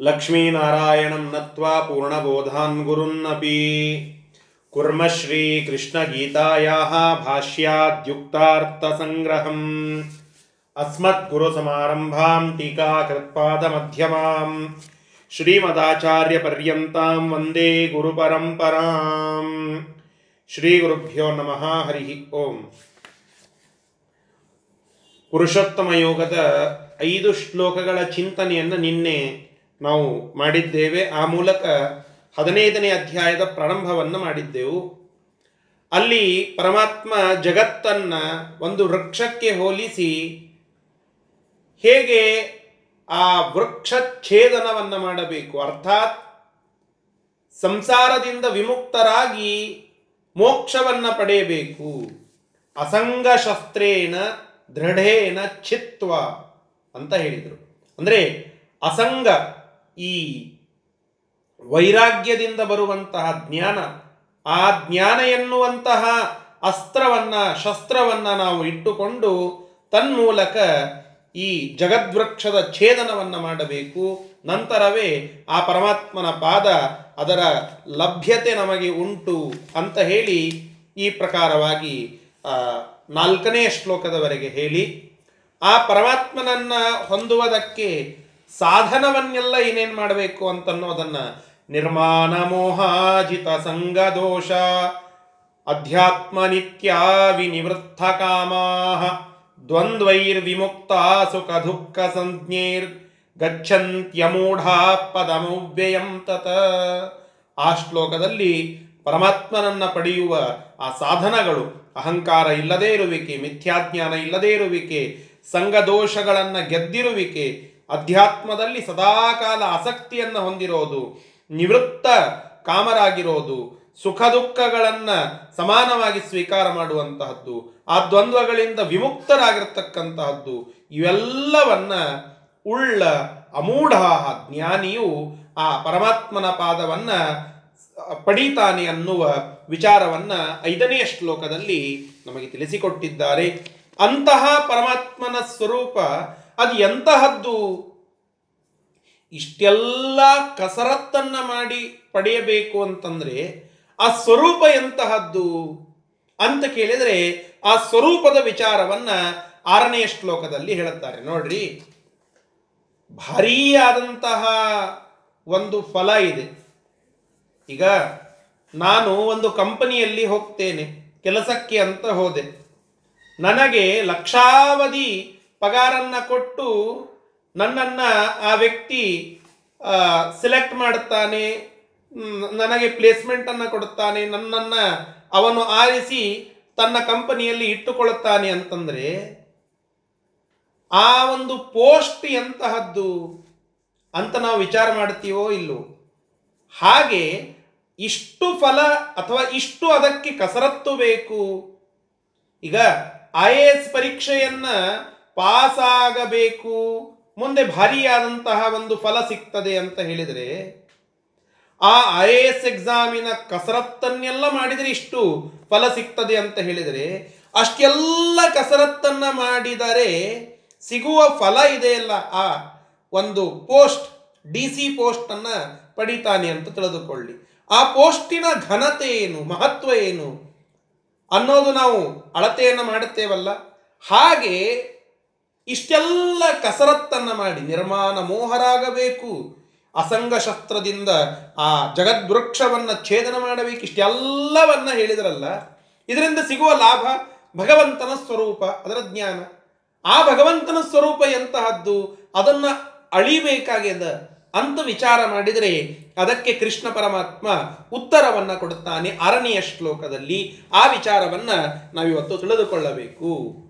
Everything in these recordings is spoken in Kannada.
लक्ष्मी नारायण नत्वा पूर्णबोधान् गुरुन्नपि। कुर्म श्रीकृष्णगीतायाः भाष्याद्युक्तार्थसङ्ग्रहम्। अस्मद्गुरुसमारम्भां टीकाकृत्पादमध्यमां श्रीमदाचार्यपर्यन्तां वंदे श्री गुरुभ्यो नमः, हरि ओम। ಪುರುಷೋತ್ತಮ ಯೋಗದ ಐದು ಶ್ಲೋಕಗಳ ಚಿಂತನೆಯನ್ನು ನಿನ್ನೆ ನಾವು ಮಾಡಿದ್ದೇವೆ. ಆ ಮೂಲಕ ಹದಿನೈದನೇ ಅಧ್ಯಾಯದ ಪ್ರಾರಂಭವನ್ನು ಮಾಡಿದ್ದೆವು. ಅಲ್ಲಿ ಪರಮಾತ್ಮ ಜಗತ್ತನ್ನ ಒಂದು ವೃಕ್ಷಕ್ಕೆ ಹೋಲಿಸಿ ಹೇಗೆ ಆ ವೃಕ್ಷ ಛೇದನವನ್ನು ಮಾಡಬೇಕು. ಅರ್ಥಾತ್ ಸಂಸಾರದಿಂದ ವಿಮುಕ್ತರಾಗಿ ಮೋಕ್ಷವನ್ನು ಪಡೆಯಬೇಕು. ಅಸಂಗ ಶಸ್ತ್ರೇನ ದೃಢೇನ ಚಿತ್ವ ಅಂತ ಹೇಳಿದರು. ಅಂದರೆ ಅಸಂಗ ಈ ವೈರಾಗ್ಯದಿಂದ ಬರುವಂತಹ ಜ್ಞಾನ, ಆ ಜ್ಞಾನ ಎನ್ನುವಂತಹ ಅಸ್ತ್ರವನ್ನು, ಶಸ್ತ್ರವನ್ನು ನಾವು ಇಟ್ಟುಕೊಂಡು ತನ್ಮೂಲಕ ಈ ಜಗದ್ವೃಕ್ಷದ ಛೇದನವನ್ನು ಮಾಡಬೇಕು. ನಂತರವೇ ಆ ಪರಮಾತ್ಮನ ಪಾದ ಅದರ ಲಭ್ಯತೆ ನಮಗೆ ಉಂಟು ಅಂತ ಹೇಳಿ ಈ ಪ್ರಕಾರವಾಗಿ ನಾಲ್ಕನೇ ಶ್ಲೋಕದವರೆಗೆ ಹೇಳಿ, ಆ ಪರಮಾತ್ಮನನ್ನ ಹೊಂದುವುದಕ್ಕೆ ಸಾಧನವನ್ನೆಲ್ಲ ಏನೇನು ಮಾಡಬೇಕು ಅಂತನ್ನೋದನ್ನ ನಿರ್ಮಾಣ ಮೋಹಾಜಿತ ಸಂಗದೋಷ ಅಧ್ಯಾತ್ಮ ನಿತ್ಯ ವಿನಿವೃತ್ತ ಕಾಮಾಹ, ದ್ವಂದ್ವೈರ್ವಿಮುಕ್ತ ಸುಖ ದುಃಖ ಸಂಜ್ಞೇರ್ ಗಚ್ಚಂತ್ಯಮೂಢಾ ಪದಮವ್ಯಯಂ ತತ. ಆ ಶ್ಲೋಕದಲ್ಲಿ ಪರಮಾತ್ಮನನ್ನ ಪಡೆಯುವ ಆ ಸಾಧನಗಳು ಅಹಂಕಾರ ಇಲ್ಲದೇ ಇರುವಿಕೆ, ಮಿಥ್ಯಾಜ್ಞಾನ ಇಲ್ಲದೇ ಇರುವಿಕೆ, ಸಂಘದೋಷಗಳನ್ನು ಗೆದ್ದಿರುವಿಕೆ, ಅಧ್ಯಾತ್ಮದಲ್ಲಿ ಸದಾಕಾಲ ಆಸಕ್ತಿಯನ್ನು ಹೊಂದಿರೋದು, ನಿವೃತ್ತ ಕಾಮರಾಗಿರೋದು, ಸುಖ ದುಃಖಗಳನ್ನು ಸಮಾನವಾಗಿ ಸ್ವೀಕಾರ ಮಾಡುವಂತಹದ್ದು, ಆ ದ್ವಂದ್ವಗಳಿಂದ ವಿಮುಕ್ತರಾಗಿರ್ತಕ್ಕಂತಹದ್ದು, ಇವೆಲ್ಲವನ್ನ ಉಳ್ಳ, ಅಮೂಢ ಜ್ಞಾನಿಯು ಆ ಪರಮಾತ್ಮನ ಪಾದವನ್ನ ಪಡೀತಾನೆ ಅನ್ನುವ ವಿಚಾರವನ್ನ ಐದನೆಯ ಶ್ಲೋಕದಲ್ಲಿ ನಮಗೆ ತಿಳಿಸಿಕೊಟ್ಟಿದ್ದಾರೆ. ಅಂತಹ ಪರಮಾತ್ಮನ ಸ್ವರೂಪ ಅದು ಎಂತಹದ್ದು? ಇಷ್ಟೆಲ್ಲ ಕಸರತ್ತನ್ನ ಮಾಡಿ ಪಡೆಯಬೇಕು ಅಂತಂದ್ರೆ ಆ ಸ್ವರೂಪ ಎಂತಹದ್ದು? ಅಂತ ಕೇಳಿದರೆ ಆ ಸ್ವರೂಪದ ವಿಚಾರವನ್ನ ಆರನೆಯ ಶ್ಲೋಕದಲ್ಲಿ ಹೇಳುತ್ತಾರೆ. ನೋಡ್ರಿ. ಭಾರೀಯಾದಂತಹ ಒಂದು ಫಲ ಇದೆ. ಈಗ ನಾನು ಒಂದು ಕಂಪನಿಯಲ್ಲಿ ಹೋಗ್ತೇನೆ, ಕೆಲಸಕ್ಕೆ ಅಂತ ಹೋದೆ. ನನಗೆ ಲಕ್ಷಾವಧಿ ಪಗಾರನ್ನ ಕೊಟ್ಟು ನನ್ನನ್ನ ಆ ವ್ಯಕ್ತಿ ಸೆಲೆಕ್ಟ್ ಮಾಡುತ್ತಾನೆ ನನಗೆ ಪ್ಲೇಸ್ಮೆಂಟ್ ಅನ್ನ ಕೊಡುತ್ತಾನೆ, ನನ್ನನ್ನ ಅವನು ಆರಿಸಿ ತನ್ನ ಕಂಪನಿಯಲ್ಲಿ ಇಟ್ಟುಕೊಳ್ಳುತ್ತಾನೆ ಅಂತಂದ್ರೆ, ಆ ಒಂದು ಪೋಸ್ಟ್ ಎಂತಹದ್ದು ಅಂತ ನಾವು ವಿಚಾರ ಮಾಡ್ತೀವೋ ಇಲ್ಲೋ ಹಾಗೆ ಇಷ್ಟು ಫಲ ಅಥವಾ ಇಷ್ಟು ಅದಕ್ಕೆ ಕಸರತ್ತು ಬೇಕು. ಈಗ ಐ ಎ ಎಸ್ ಪರೀಕ್ಷೆಯನ್ನ ಪಾಸ್ ಆಗಬೇಕು ಮುಂದೆ ಭಾರಿಯಾದಂತಹ ಒಂದು ಫಲ ಸಿಗ್ತದೆ ಅಂತ ಹೇಳಿದರೆ, ಆ ಐ ಎ ಎಸ್ ಎಕ್ಸಾಮಿನ ಕಸರತ್ತನ್ನೆಲ್ಲ ಮಾಡಿದರೆ ಇಷ್ಟು ಫಲ ಸಿಗ್ತದೆ ಅಂತ ಹೇಳಿದರೆ, ಅಷ್ಟೆಲ್ಲ ಕಸರತ್ತನ್ನ ಮಾಡಿದರೆ ಸಿಗುವ ಫಲ ಇದೆಯಲ್ಲ ಆ ಒಂದು ಪೋಸ್ಟ್, ಡಿ ಸಿ ಪೋಸ್ಟನ್ನು ಪಡಿತಾನೆ ಅಂತ ತಿಳಿದುಕೊಳ್ಳಿ. ಆ ಪೋಸ್ಟಿನ ಘನತೆ ಏನು, ಮಹತ್ವ ಏನು ಅನ್ನೋದು ನಾವು ಅಳತೆಯನ್ನು ಮಾಡುತ್ತೇವಲ್ಲ? ಹಾಗೆ ಇಷ್ಟೆಲ್ಲ ಕಸರತ್ತನ್ನ ಮಾಡಿ, ನಿರ್ಮಾಣ ಮೋಹರಾಗಬೇಕು, ಅಸಂಗ ಶಸ್ತ್ರದಿಂದ ಆ ಜಗದ್ವೃಕ್ಷವನ್ನು ಛೇದನ ಮಾಡಬೇಕು, ಇಷ್ಟೆಲ್ಲವನ್ನ ಹೇಳಿದ್ರಲ್ಲ, ಇದರಿಂದ ಸಿಗುವ ಲಾಭ ಭಗವಂತನ ಸ್ವರೂಪ, ಅದರ ಜ್ಞಾನ. ಆ ಭಗವಂತನ ಸ್ವರೂಪ ಎಂತಹದ್ದು? ಅದನ್ನ ಅಳಿಬೇಕಾಗ್ಯದ ಅಂತ ವಿಚಾರ ಮಾಡಿದರೆ ಅದಕ್ಕೆ ಕೃಷ್ಣ ಪರಮಾತ್ಮ ಉತ್ತರವನ್ನು ಕೊಡುತ್ತಾನೆ ಆರನೆಯ ಶ್ಲೋಕದಲ್ಲಿ. ಆ ವಿಚಾರವನ್ನ ನಾವಿವತ್ತು ತಿಳಿದುಕೊಳ್ಳಬೇಕು.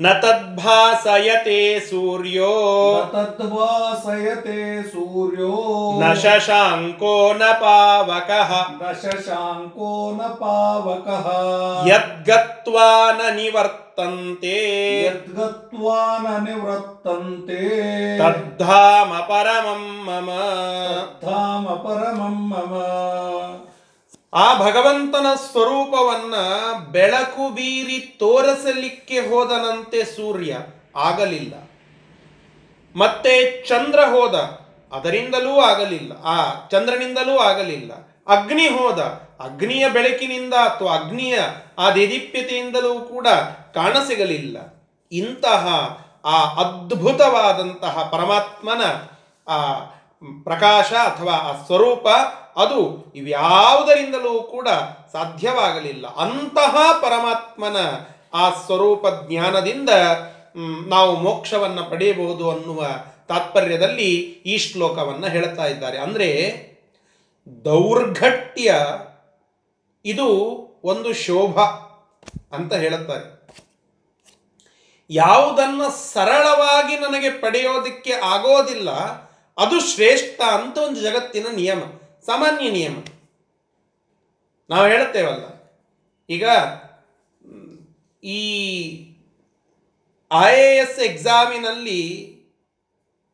न तद्भासयते सूर्यो। तद्भासयते सूर्यो। न शशाङ्को न पावकः। न शशाङ्को न पावकः। यद्गत्वा न निवर्तन्ते। यद्गत्वा न निवर्तन्ते। तद्धाम परमं मम। तद्धाम परमं मम। ಆ ಭಗವಂತನ ಸ್ವರೂಪವನ್ನ ಬೆಳಕು ಬೀರಿ ತೋರಿಸಲಿಕ್ಕೆ ಹೋದನಂತೆ ಸೂರ್ಯ ಆಗಲಿಲ್ಲ. ಮತ್ತೆ ಚಂದ್ರ ಹೋದ, ಅದರಿಂದಲೂ ಆಗಲಿಲ್ಲ. ಆ ಚಂದ್ರನಿಂದಲೂ ಆಗಲಿಲ್ಲ. ಅಗ್ನಿ ಹೋದ, ಅಗ್ನಿಯ ಬೆಳಕಿನಿಂದ ಅಥವಾ ಅಗ್ನಿಯ ಆ ದೇದೀಪ್ಯತೆಯಿಂದಲೂ ಕೂಡ ಕಾಣಸಿಗಲಿಲ್ಲ. ಇಂತಹ ಆ ಅದ್ಭುತವಾದಂತಹ ಪರಮಾತ್ಮನ ಆ ಪ್ರಕಾಶ ಅಥವಾ ಆ ಸ್ವರೂಪ ಅದು ಇವ್ಯಾವುದರಿಂದಲೂ ಕೂಡ ಸಾಧ್ಯವಾಗಲಿಲ್ಲ. ಅಂತಹ ಪರಮಾತ್ಮನ ಆ ಸ್ವರೂಪ ಜ್ಞಾನದಿಂದ ನಾವು ಮೋಕ್ಷವನ್ನು ಪಡೆಯಬಹುದು ಅನ್ನುವ ತಾತ್ಪರ್ಯದಲ್ಲಿ ಈ ಶ್ಲೋಕವನ್ನು ಹೇಳ್ತಾ ಇದ್ದಾರೆ. ಅಂದರೆ ದೌರ್ಘಟ್ಯ ಇದು ಒಂದು ಶೋಭ ಅಂತ ಹೇಳುತ್ತಾರೆ. ಯಾವುದನ್ನ ಸರಳವಾಗಿ ನನಗೆ ಪಡೆಯೋದಕ್ಕೆ ಆಗೋದಿಲ್ಲ, ಅದು ಶ್ರೇಷ್ಠ ಅಂತ ಒಂದು ಜಗತ್ತಿನ ನಿಯಮ. ಸಾಮಾನ್ಯ ನಿಯಮ. ನಾವು ಹೇಳುತ್ತೇವಲ್ಲ, ಈಗ, ಈ ಐ ಎ ಎಸ್ ಎಕ್ಸಾಮಿನಲ್ಲಿ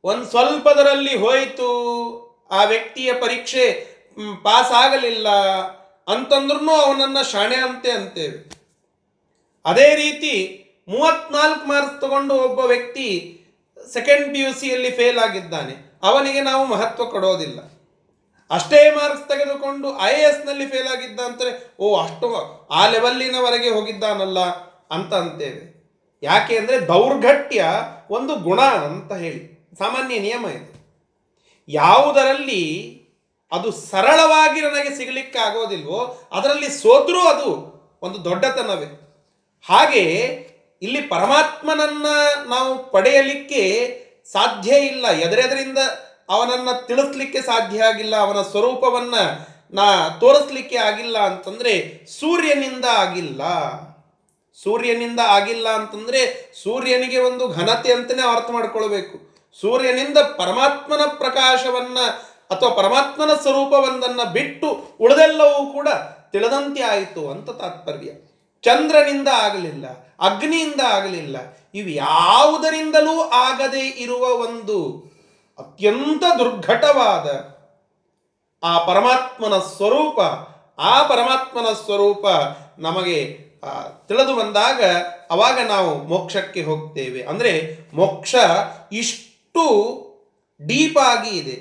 ಒಂದು ಸ್ವಲ್ಪದರಲ್ಲಿ ಹೋಯಿತು, ಆ ವ್ಯಕ್ತಿಯ ಪರೀಕ್ಷೆ ಪಾಸ್ ಆಗಲಿಲ್ಲ ಅಂತಂದ್ರೂ ಅವನನ್ನು ಶಾಣೆ ಅಂತೆ ಅಂತೇವೆ. ಅದೇ ರೀತಿ ಮೂವತ್ನಾಲ್ಕು ಮಾರ್ಕ್ಸ್ ತಗೊಂಡು ಒಬ್ಬ ವ್ಯಕ್ತಿ ಸೆಕೆಂಡ್ ಪಿ ಯು ಸಿಯಲ್ಲಿ ಫೇಲ್ ಆಗಿದ್ದಾನೆ. ಅವನಿಗೆ ನಾವು ಮಹತ್ವ ಕೊಡೋದಿಲ್ಲ. ಅಷ್ಟೇ ಮಾರ್ಕ್ಸ್ ತೆಗೆದುಕೊಂಡು ಐ ಎ ಎಸ್ನಲ್ಲಿ ಫೇಲ್ ಆಗಿದ್ದ ಅಂತಾರೆ, ಓ, ಅಷ್ಟು, ಆ ಲೆವೆಲ್ಲಿನವರೆಗೆ ಹೋಗಿದ್ದಾನಲ್ಲ ಅಂತ ಅಂತೇವೆ. ಯಾಕೆ ಅಂದರೆ ದೌರ್ಘಟ್ಯ ಒಂದು ಗುಣ ಅಂತ ಹೇಳಿ. ಸಾಮಾನ್ಯ ನಿಯಮ ಇದು. ಯಾವುದರಲ್ಲಿ ಅದು ಸರಳವಾಗಿ ನನಗೆ ಸಿಗಲಿಕ್ಕೆ ಆಗೋದಿಲ್ವೋ ಅದರಲ್ಲಿ ಸೋದ್ರೂ ಅದು ಒಂದು ದೊಡ್ಡತನವೇ. ಹಾಗೆ ಇಲ್ಲಿ ಪರಮಾತ್ಮನನ್ನ ನಾವು ಪಡೆಯಲಿಕ್ಕೆ ಸಾಧ್ಯ ಇಲ್ಲ. ಎದರೆದರಿಂದ ಅವನನ್ನ ತಿಳಿಸ್ಲಿಕ್ಕೆ ಸಾಧ್ಯ ಆಗಿಲ್ಲ ಅವನ ಸ್ವರೂಪವನ್ನ ನಾ ತೋರಿಸ್ಲಿಕ್ಕೆ ಆಗಿಲ್ಲ ಅಂತಂದ್ರೆ ಸೂರ್ಯನಿಂದ ಆಗಿಲ್ಲ. ಸೂರ್ಯನಿಂದ ಆಗಿಲ್ಲ ಅಂತಂದ್ರೆ ಸೂರ್ಯನಿಗೆ ಒಂದು ಘನತೆ ಅಂತಲೇ ಅರ್ಥ ಮಾಡ್ಕೊಳ್ಬೇಕು. ಸೂರ್ಯನಿಂದ ಪರಮಾತ್ಮನ ಪ್ರಕಾಶವನ್ನ ಅಥವಾ ಪರಮಾತ್ಮನ ಸ್ವರೂಪವೊಂದನ್ನ ಬಿಟ್ಟು ಉಳಿದೆಲ್ಲವೂ ಕೂಡ ತಿಳಿದಂತೆ ಆಯಿತು ಅಂತ ತಾತ್ಪರ್ಯ. ಚಂದ್ರನಿಂದ ಆಗಲಿಲ್ಲ, ಅಗ್ನಿಯಿಂದ ಆಗಲಿಲ್ಲ ಇವು ಯಾವುದರಿಂದಲೂ ಆಗದೇ ಇರುವ ಒಂದು ಅತ್ಯಂತ ದುರ್ಘಟವಾದ ಆ ಪರಮಾತ್ಮನ ಸ್ವರೂಪ, ಆ ಪರಮಾತ್ಮನ ಸ್ವರೂಪ ನಮಗೆ ತಿಳಿದು ಬಂದಾಗ ಅವಾಗ ನಾವು ಮೋಕ್ಷಕ್ಕೆ ಹೋಗ್ತೇವೆ. ಅಂದರೆ ಮೋಕ್ಷ ಇಷ್ಟು ಡೀಪ್ ಆಗಿ ಇದೆ.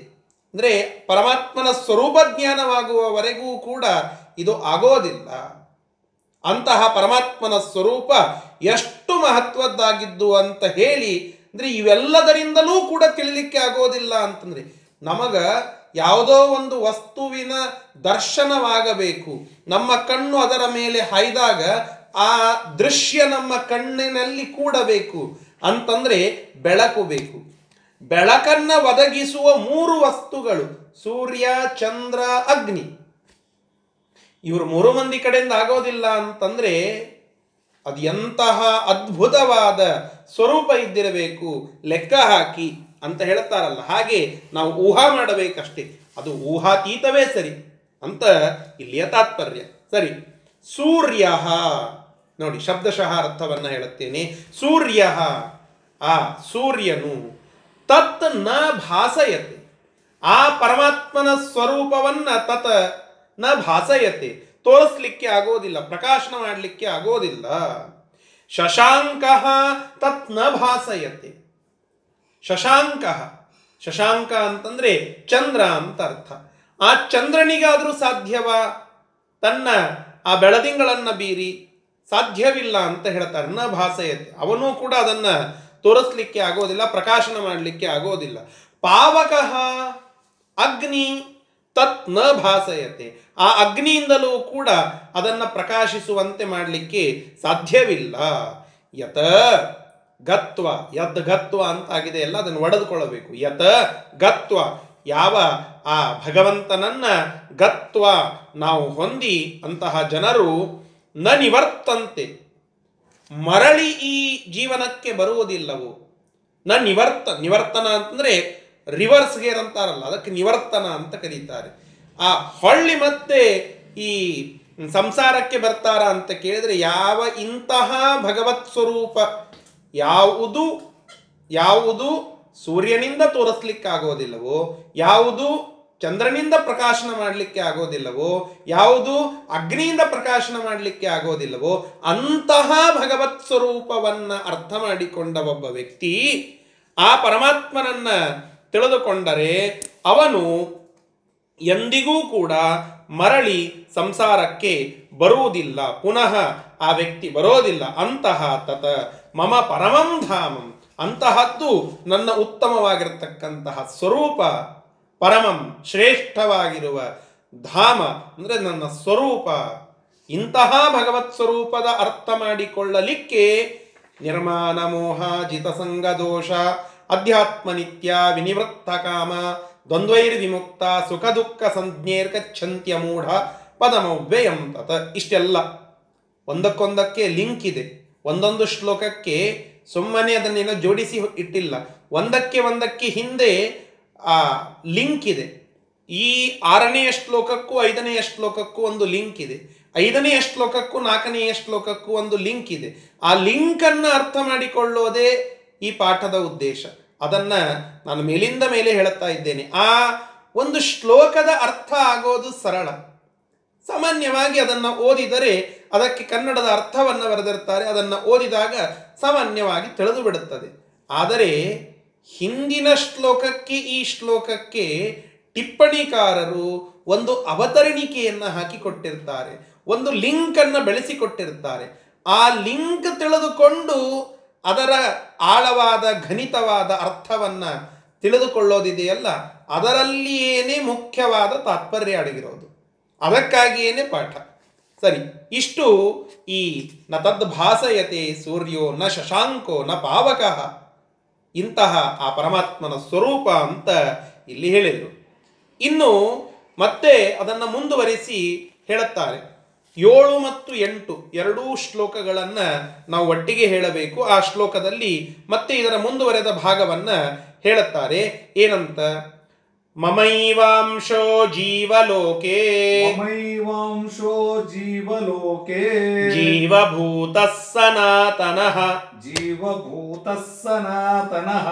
ಅಂದರೆ ಪರಮಾತ್ಮನ ಸ್ವರೂಪ ಜ್ಞಾನವಾಗುವವರೆಗೂ ಕೂಡ ಇದು ಆಗೋದಿಲ್ಲ. ಅಂತಹ ಪರಮಾತ್ಮನ ಸ್ವರೂಪ ಎಷ್ಟು ಮಹತ್ವದ್ದಾಗಿದ್ದು ಅಂತ ಹೇಳಿ ಅಂದರೆ ಇವೆಲ್ಲದರಿಂದಲೂ ಕೂಡ ತಿಳಿಲಿಕ್ಕೆ ಆಗೋದಿಲ್ಲ ಅಂತಂದ್ರೆ ನಮಗ ಯಾವುದೋ ಒಂದು ವಸ್ತುವಿನ ದರ್ಶನವಾಗಬೇಕು. ನಮ್ಮ ಕಣ್ಣು ಅದರ ಮೇಲೆ ಹಾಯ್ದಾಗ ಆ ದೃಶ್ಯ ನಮ್ಮ ಕಣ್ಣಿನಲ್ಲಿ ಕೂಡಬೇಕು ಅಂತಂದ್ರೆ ಬೆಳಕು ಬೇಕು. ಬೆಳಕನ್ನ ಒದಗಿಸುವ ಮೂರು ವಸ್ತುಗಳು ಸೂರ್ಯ, ಚಂದ್ರ, ಅಗ್ನಿ. ಇವರು ಮೂರು ಮಂದಿ ಕಡೆಯಿಂದ ಆಗೋದಿಲ್ಲ ಅಂತಂದ್ರೆ ಅದು ಎಂತಹ ಅದ್ಭುತವಾದ ಸ್ವರೂಪ ಇದ್ದಿರಬೇಕು, ಲೆಕ್ಕ ಹಾಕಿ ಅಂತ ಹೇಳ್ತಾರಲ್ಲ ಹಾಗೆ ನಾವು ಊಹಾ ಮಾಡಬೇಕಷ್ಟೇ. ಅದು ಊಹಾತೀತವೇ ಸರಿ. ಅಂತ ಇಲ್ಲಿಯ ತಾತ್ಪರ್ಯ. ಸರಿ. ಸೂರ್ಯ. ನೋಡಿ ಶಬ್ದಶಃ ಅರ್ಥವನ್ನು ಹೇಳುತ್ತೇನೆ. ಸೂರ್ಯ. ಆ ಸೂರ್ಯನು ತತ್ನ ಭಾಸಯತೆ. ಆ ಪರಮಾತ್ಮನ ಸ್ವರೂಪವನ್ನ ತತ್ನ ಭಾಸಯತೆ. ತೋರಿಸ್ಲಿಕ್ಕೆ ಆಗೋದಿಲ್ಲ, ಪ್ರಕಾಶನ ಮಾಡಲಿಕ್ಕೆ ಆಗೋದಿಲ್ಲ. ಶಶಾಂಕ ತತ್ನ ಭಾಸಯತೆ. ಶಶಾಂಕ ಶಶಾಂಕ ಅಂತಂದ್ರೆ ಚಂದ್ರ ಅಂತ ಅರ್ಥ. ಆ ಚಂದ್ರನಿಗಾದರೂ ಸಾಧ್ಯವ? ತನ್ನ ಆ ಬೆಳದಿಂಗಳನ್ನ ಬೀರಿ ಸಾಧ್ಯವಿಲ್ಲ ಅಂತ ಹೇಳ್ತಾರೆ. ನ ಭಾಸಯತೆ. ಅವನೂ ಕೂಡ ಅದನ್ನ ತೋರಿಸ್ಲಿಕ್ಕೆ ಆಗೋದಿಲ್ಲ, ಪ್ರಕಾಶನ ಮಾಡಲಿಕ್ಕೆ ಆಗೋದಿಲ್ಲ. ಪಾವಕಃ, ಅಗ್ನಿ ತತ್ನ ಭಾಸಯತೆ. ಆ ಅಗ್ನಿಯಿಂದಲೂ ಕೂಡ ಅದನ್ನು ಪ್ರಕಾಶಿಸುವಂತೆ ಮಾಡಲಿಕ್ಕೆ ಸಾಧ್ಯವಿಲ್ಲ. ಯತ ಗತ್ವ, ಯದ್ ಗತ್ವ ಅಂತಾಗಿದೆ, ಎಲ್ಲ ಅದನ್ನು ಒಡೆದುಕೊಳ್ಳಬೇಕು. ಯತ ಗತ್ವ, ಯಾವ ಆ ಭಗವಂತನನ್ನ ಗತ್ವ ನಾವು ಹೊಂದಿ ಅಂತಹ ಜನರು ನ ನಿವರ್ತಂತೆ. ಮರಳಿ ಈ ಜೀವನಕ್ಕೆ ಬರುವುದಿಲ್ಲವು. ನ ನಿವರ್ತ, ನಿವರ್ತನ ಅಂತಂದ್ರೆ ರಿವರ್ಸ್ ಗೇರ್ ಅಂತಾರಲ್ಲ, ಅದಕ್ಕೆ ನಿವರ್ತನ ಅಂತ ಕರೀತಾರೆ. ಆ ಹೊಳ್ಳಿ ಮತ್ತೆ ಈ ಸಂಸಾರಕ್ಕೆ ಬರ್ತಾರ ಅಂತ ಕೇಳಿದ್ರೆ ಯಾವ ಇಂತಹ ಭಗವತ್ ಸ್ವರೂಪ ಯಾವುದು ಯಾವುದು ಸೂರ್ಯನಿಂದ ತೋರಿಸ್ಲಿಕ್ಕೆ ಆಗೋದಿಲ್ಲವೋ ಯಾವುದು ಚಂದ್ರನಿಂದ ಪ್ರಕಾಶನ ಮಾಡಲಿಕ್ಕೆ ಆಗೋದಿಲ್ಲವೋ, ಯಾವುದು ಅಗ್ನಿಯಿಂದ ಪ್ರಕಾಶನ ಮಾಡಲಿಕ್ಕೆ ಆಗೋದಿಲ್ಲವೋ, ಅಂತಹ ಭಗವತ್ ಸ್ವರೂಪವನ್ನ ಅರ್ಥ ಮಾಡಿಕೊಂಡ ಒಬ್ಬ ವ್ಯಕ್ತಿ ಆ ಪರಮಾತ್ಮನನ್ನ ತಿಳಿದುಕೊಂಡರೆ ಅವನು ಎಂದಿಗೂ ಕೂಡ ಮರಳಿ ಸಂಸಾರಕ್ಕೆ ಬರುವುದಿಲ್ಲ. ಪುನಃ ಆ ವ್ಯಕ್ತಿ ಬರೋದಿಲ್ಲ. ಅಂತಹ ತತ. ಮಮ ಪರಮಂ ಧಾಮಂ. ಅಂತಹದ್ದು ನನ್ನ ಉತ್ತಮವಾಗಿರತಕ್ಕಂತಹ ಸ್ವರೂಪ, ಪರಮಂ, ಶ್ರೇಷ್ಠವಾಗಿರುವ ಧಾಮ ಅಂದರೆ ನನ್ನ ಸ್ವರೂಪ. ಇಂತಹ ಭಗವತ್ ಸ್ವರೂಪದ ಅರ್ಥ ಮಾಡಿಕೊಳ್ಳಲಿಕ್ಕೆ ನಿರ್ಮಾಣ ಮೋಹ, ಜಿತಸಂಗ ದೋಷ ಅಧ್ಯಾತ್ಮ ನಿತ್ಯ ವಿನಿವೃತ್ತ ಕಾಮ ದ್ವಂದ್ವೈರ್ ವಿಮುಕ್ತ ಸುಖ ದುಃಖ ಸಂಜ್ಞೇರ್ಗಚ್ಛಂತ್ಯ ಮೂಢ, ಪದಮವ್ಯಯಂ ತತ. ಇಷ್ಟೆಲ್ಲ. ಒಂದಕ್ಕೊಂದಕ್ಕೆ ಲಿಂಕ್ ಇದೆ. ಒಂದೊಂದು ಶ್ಲೋಕಕ್ಕೆ ಸುಮ್ಮನೆ ಅದನ್ನೇನೋ ಜೋಡಿಸಿ ಇಟ್ಟಿಲ್ಲ. ಒಂದಕ್ಕೆ ಒಂದಕ್ಕೆ ಹಿಂದೆ ಆ ಲಿಂಕ್ ಇದೆ. ಈ ಆರನೆಯ ಶ್ಲೋಕಕ್ಕೂ ಐದನೆಯ ಶ್ಲೋಕಕ್ಕೂ ಒಂದು ಲಿಂಕ್ ಇದೆ. ಐದನೆಯ ಶ್ಲೋಕಕ್ಕೂ ನಾಲ್ಕನೆಯ ಶ್ಲೋಕಕ್ಕೂ ಒಂದು ಲಿಂಕ್ ಇದೆ. ಆ ಲಿಂಕನ್ನು ಅರ್ಥ ಮಾಡಿಕೊಳ್ಳೋದೇ ಈ ಪಾಠದ ಉದ್ದೇಶ. ಅದನ್ನ ನಾನು ಮೇಲಿಂದ ಮೇಲೆ ಹೇಳುತ್ತಾ ಇದ್ದೇನೆ. ಆ ಒಂದು ಶ್ಲೋಕದ ಅರ್ಥ ಆಗೋದು ಸರಳ. ಸಾಮಾನ್ಯವಾಗಿ ಅದನ್ನು ಓದಿದರೆ ಅದಕ್ಕೆ ಕನ್ನಡದ ಅರ್ಥವನ್ನು ಬರೆದಿರ್ತಾರೆ. ಅದನ್ನು ಓದಿದಾಗ ಸಾಮಾನ್ಯವಾಗಿ ತಿಳಿದು ಬಿಡುತ್ತದೆ. ಆದರೆ ಹಿಂದಿನ ಶ್ಲೋಕಕ್ಕೆ ಈ ಶ್ಲೋಕಕ್ಕೆ ಟಿಪ್ಪಣಿಕಾರರು ಒಂದು ಅವತರಣಿಕೆಯನ್ನು ಹಾಕಿಕೊಟ್ಟಿರ್ತಾರೆ. ಒಂದು ಲಿಂಕನ್ನು ಬೆಳೆಸಿಕೊಟ್ಟಿರ್ತಾರೆ. ಆ ಲಿಂಕ್ ತಿಳಿದುಕೊಂಡು ಅದರ ಆಳವಾದ ಘನಿತವಾದ ಅರ್ಥವನ್ನು ತಿಳಿದುಕೊಳ್ಳೋದಿದೆಯಲ್ಲ, ಅದರಲ್ಲಿಯೇನೇ ಮುಖ್ಯವಾದ ತಾತ್ಪರ್ಯ ಅಡಗಿರೋದು. ಅದಕ್ಕಾಗಿಯೇನೆ ಪಾಠ. ಸರಿ, ಇಷ್ಟು ಈ ನ ತದ್ಭಾಸಯತೆ ಸೂರ್ಯೋ ನ ಶಶಾಂಕೋ ನ ಪಾವಕಃ ಇಂತಹ ಆ ಪರಮಾತ್ಮನ ಸ್ವರೂಪ ಅಂತ ಇಲ್ಲಿ ಹೇಳಿದರು. ಇನ್ನು ಮತ್ತೆ ಅದನ್ನು ಮುಂದುವರಿಸಿ ಹೇಳುತ್ತಾರೆ. ಏಳು ಮತ್ತು ಎಂಟು ಎರಡೂ ಶ್ಲೋಕಗಳನ್ನು ನಾವು ಒಟ್ಟಿಗೆ ಹೇಳಬೇಕು. ಆ ಶ್ಲೋಕದಲ್ಲಿ ಮತ್ತೆ ಇದರ ಮುಂದುವರೆದ ಭಾಗವನ್ನ ಹೇಳುತ್ತಾರೆ. ಏನಂತ? ಮಮೈವಾಂಶೋ ಜೀವಲೋಕೆ ಮಮೈವಾಂಶೋ ಜೀವಲೋಕೆ ಜೀವಭೂತ ಸನಾತನಃ ಜೀವಭೂತ ಸನಾತನಃ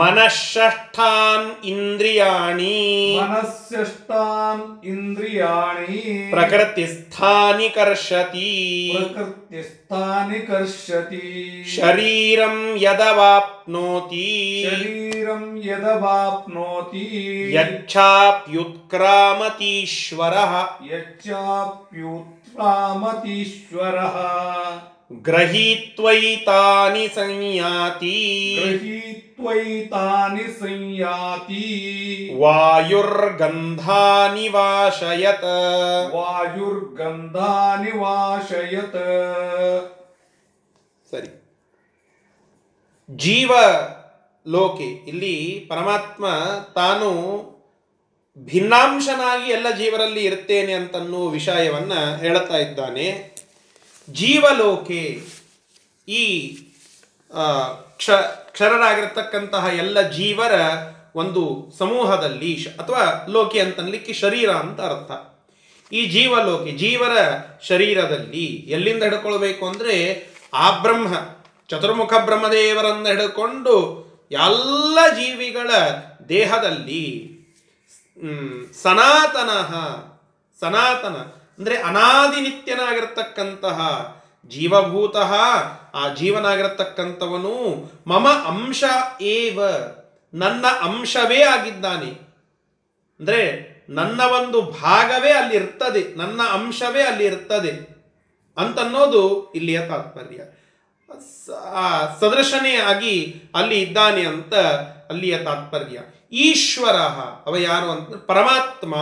ಮನಃಷ್ಠಾನ್ ಇಂದ್ರಿಯಾಣಿ ಮನಸ್ಯಷ್ಟಾನ್ ಇಂದ್ರಿಯಾಣಿ ಪ್ರಕೃತಿಸ್ಥಾನಿ ಕರ್ಷತಿ ಪ್ರಕೃತಿಸ್ಥಾನಿ ಕರ್ಷತಿ ಶರೀರಂ ಯದವಾಪ್ನೋತಿ ಶರೀರಂ ಯದವಾಪ್ನೋತಿ यच्छाप्युत्क्रामतीश्वरः। यच्चाप्युत्क्रामतीश्वरः ग्रहीत्वैतानि संयाति। गृहीत्वैतानि संयाति। वायुर्गन्धानि वाशयत। वायुर्गन्धानि वाशयत। सरि। जीव ಲೋಕೆ. ಇಲ್ಲಿ ಪರಮಾತ್ಮ ತಾನು ಭಿನ್ನಾಂಶನಾಗಿ ಎಲ್ಲ ಜೀವರಲ್ಲಿ ಇರ್ತೇನೆ ಅಂತನ್ನೋ ವಿಷಯವನ್ನು ಹೇಳ್ತಾ ಇದ್ದಾನೆ. ಜೀವಲೋಕೆ ಈ ಕ್ಷ, ಕ್ಷರರಾಗಿರ್ತಕ್ಕಂತಹ ಎಲ್ಲ ಜೀವರ ಒಂದು ಸಮೂಹದಲ್ಲಿ ಅಥವಾ ಲೋಕೆ ಅಂತನ್ಲಿಕ್ಕೆ ಶರೀರ ಅಂತ ಅರ್ಥ. ಈ ಜೀವಲೋಕೆ, ಜೀವರ ಶರೀರದಲ್ಲಿ ಎಲ್ಲಿಂದ ಹಿಡ್ಕೊಳ್ಬೇಕು ಅಂದರೆ ಆ ಬ್ರಹ್ಮ, ಚತುರ್ಮುಖ ಬ್ರಹ್ಮದೇವರನ್ನು ಹಿಡ್ಕೊಂಡು ಎಲ್ಲ ಜೀವಿಗಳ ದೇಹದಲ್ಲಿ ಸನಾತನ, ಸನಾತನಃ, ಅಂದರೆ ಅನಾದಿ ನಿತ್ಯನಾಗಿರ್ತಕ್ಕಂತಹ ಜೀವಭೂತ, ಆ ಜೀವನಾಗಿರತಕ್ಕಂಥವನು ಮಮ ಅಂಶ ಏವ, ನನ್ನ ಅಂಶವೇ ಆಗಿದ್ದಾನೆ. ಅಂದರೆ ನನ್ನ ಒಂದು ಭಾಗವೇ ಅಲ್ಲಿ ಇರ್ತದೆ ನನ್ನ ಅಂಶವೇ ಅಲ್ಲಿ ಇರ್ತದೆ ಅಂತನ್ನೋದು ಇಲ್ಲಿಯ ತಾತ್ಪರ್ಯ. ಸದೃಶನೇ ಆಗಿ ಅಲ್ಲಿ ಇದ್ದಾನೆ ಅಂತ ಅಲ್ಲಿಯ ತಾತ್ಪರ್ಯ. ಈಶ್ವರ, ಅವ ಯಾರು ಅಂತ ಪರಮಾತ್ಮ.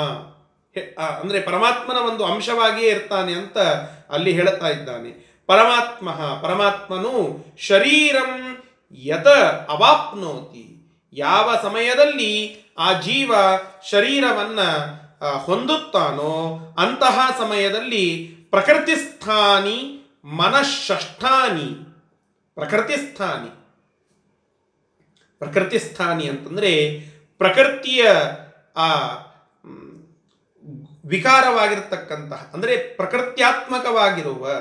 ಅಂದ್ರೆ ಪರಮಾತ್ಮನ ಒಂದು ಅಂಶವಾಗಿಯೇ ಇರ್ತಾನೆ ಅಂತ ಅಲ್ಲಿ ಹೇಳುತ್ತಾ ಇದ್ದಾನೆ. ಪರಮಾತ್ಮ, ಪರಮಾತ್ಮನು ಶರೀರಂ ಯತ ಅವಾಪ್ನೋತಿ. ಯಾವ ಸಮಯದಲ್ಲಿ ಆ ಜೀವ ಶರೀರವನ್ನು ಹೊಂದುತ್ತಾನೋ ಅಂತಹ ಸಮಯದಲ್ಲಿ ಪ್ರಕೃತಿಸ್ಥಾನಿ ಮನಃಷ್ಠಾನಿ ಪ್ರಕೃತಿಸ್ಥಾನಿ. ಪ್ರಕೃತಿಸ್ಥಾನಿ ಅಂತಂದರೆ ಪ್ರಕೃತಿಯ, ಆ, ವಿಕಾರವಾಗಿರ್ತಕ್ಕಂತಹ, ಅಂದರೆ ಪ್ರಕೃತ್ಯಾತ್ಮಕವಾಗಿರುವ,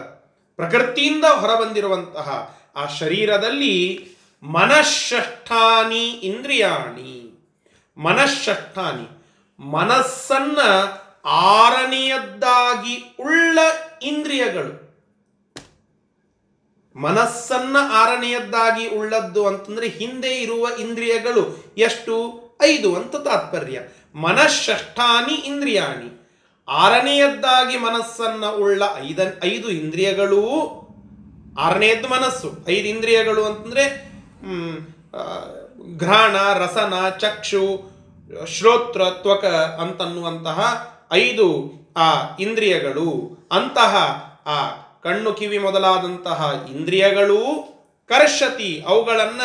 ಪ್ರಕೃತಿಯಿಂದ ಹೊರಬಂದಿರುವಂತಹ, ಆ ಶರೀರದಲ್ಲಿ ಮನಃಷ್ಠಾನಿ ಇಂದ್ರಿಯಾಣಿ. ಮನಃಷ್ಠಾನಿ ಮನಸ್ಸನ್ನು ಆರನೆಯದ್ದಾಗಿ ಉಳ್ಳ ಇಂದ್ರಿಯಗಳು. ಮನಸ್ಸನ್ನ ಆರನೆಯದ್ದಾಗಿ ಉಳ್ಳದ್ದು ಅಂತಂದ್ರೆ ಹಿಂದೆ ಇರುವ ಇಂದ್ರಿಯಗಳು. ಎಷ್ಟು? ಐದು ಅಂತ ತಾತ್ಪರ್ಯ. ಮನಃಷ್ಠಾನಿ ಇಂದ್ರಿಯಾಣಿ. ಆರನೆಯದ್ದಾಗಿ ಮನಸ್ಸನ್ನ ಉಳ್ಳ ಐದ, ಐದು ಇಂದ್ರಿಯಗಳು ಆರನೆಯದ್ದು ಮನಸ್ಸು. ಐದು ಇಂದ್ರಿಯಗಳು ಅಂತಂದ್ರೆ ಘ್ರಾಣ, ರಸನ, ಚಕ್ಷು, ಶ್ರೋತ್ರ, ತ್ವಕ ಅಂತನ್ನುವಂತಹ ಐದು, ಆ, ಇಂದ್ರಿಯಗಳು. ಅಂತಹ, ಆ ಕಣ್ಣು ಕಿವಿ ಮೊದಲಾದಂತಹ ಇಂದ್ರಿಯಗಳು ಕರ್ಷತಿ, ಅವುಗಳನ್ನ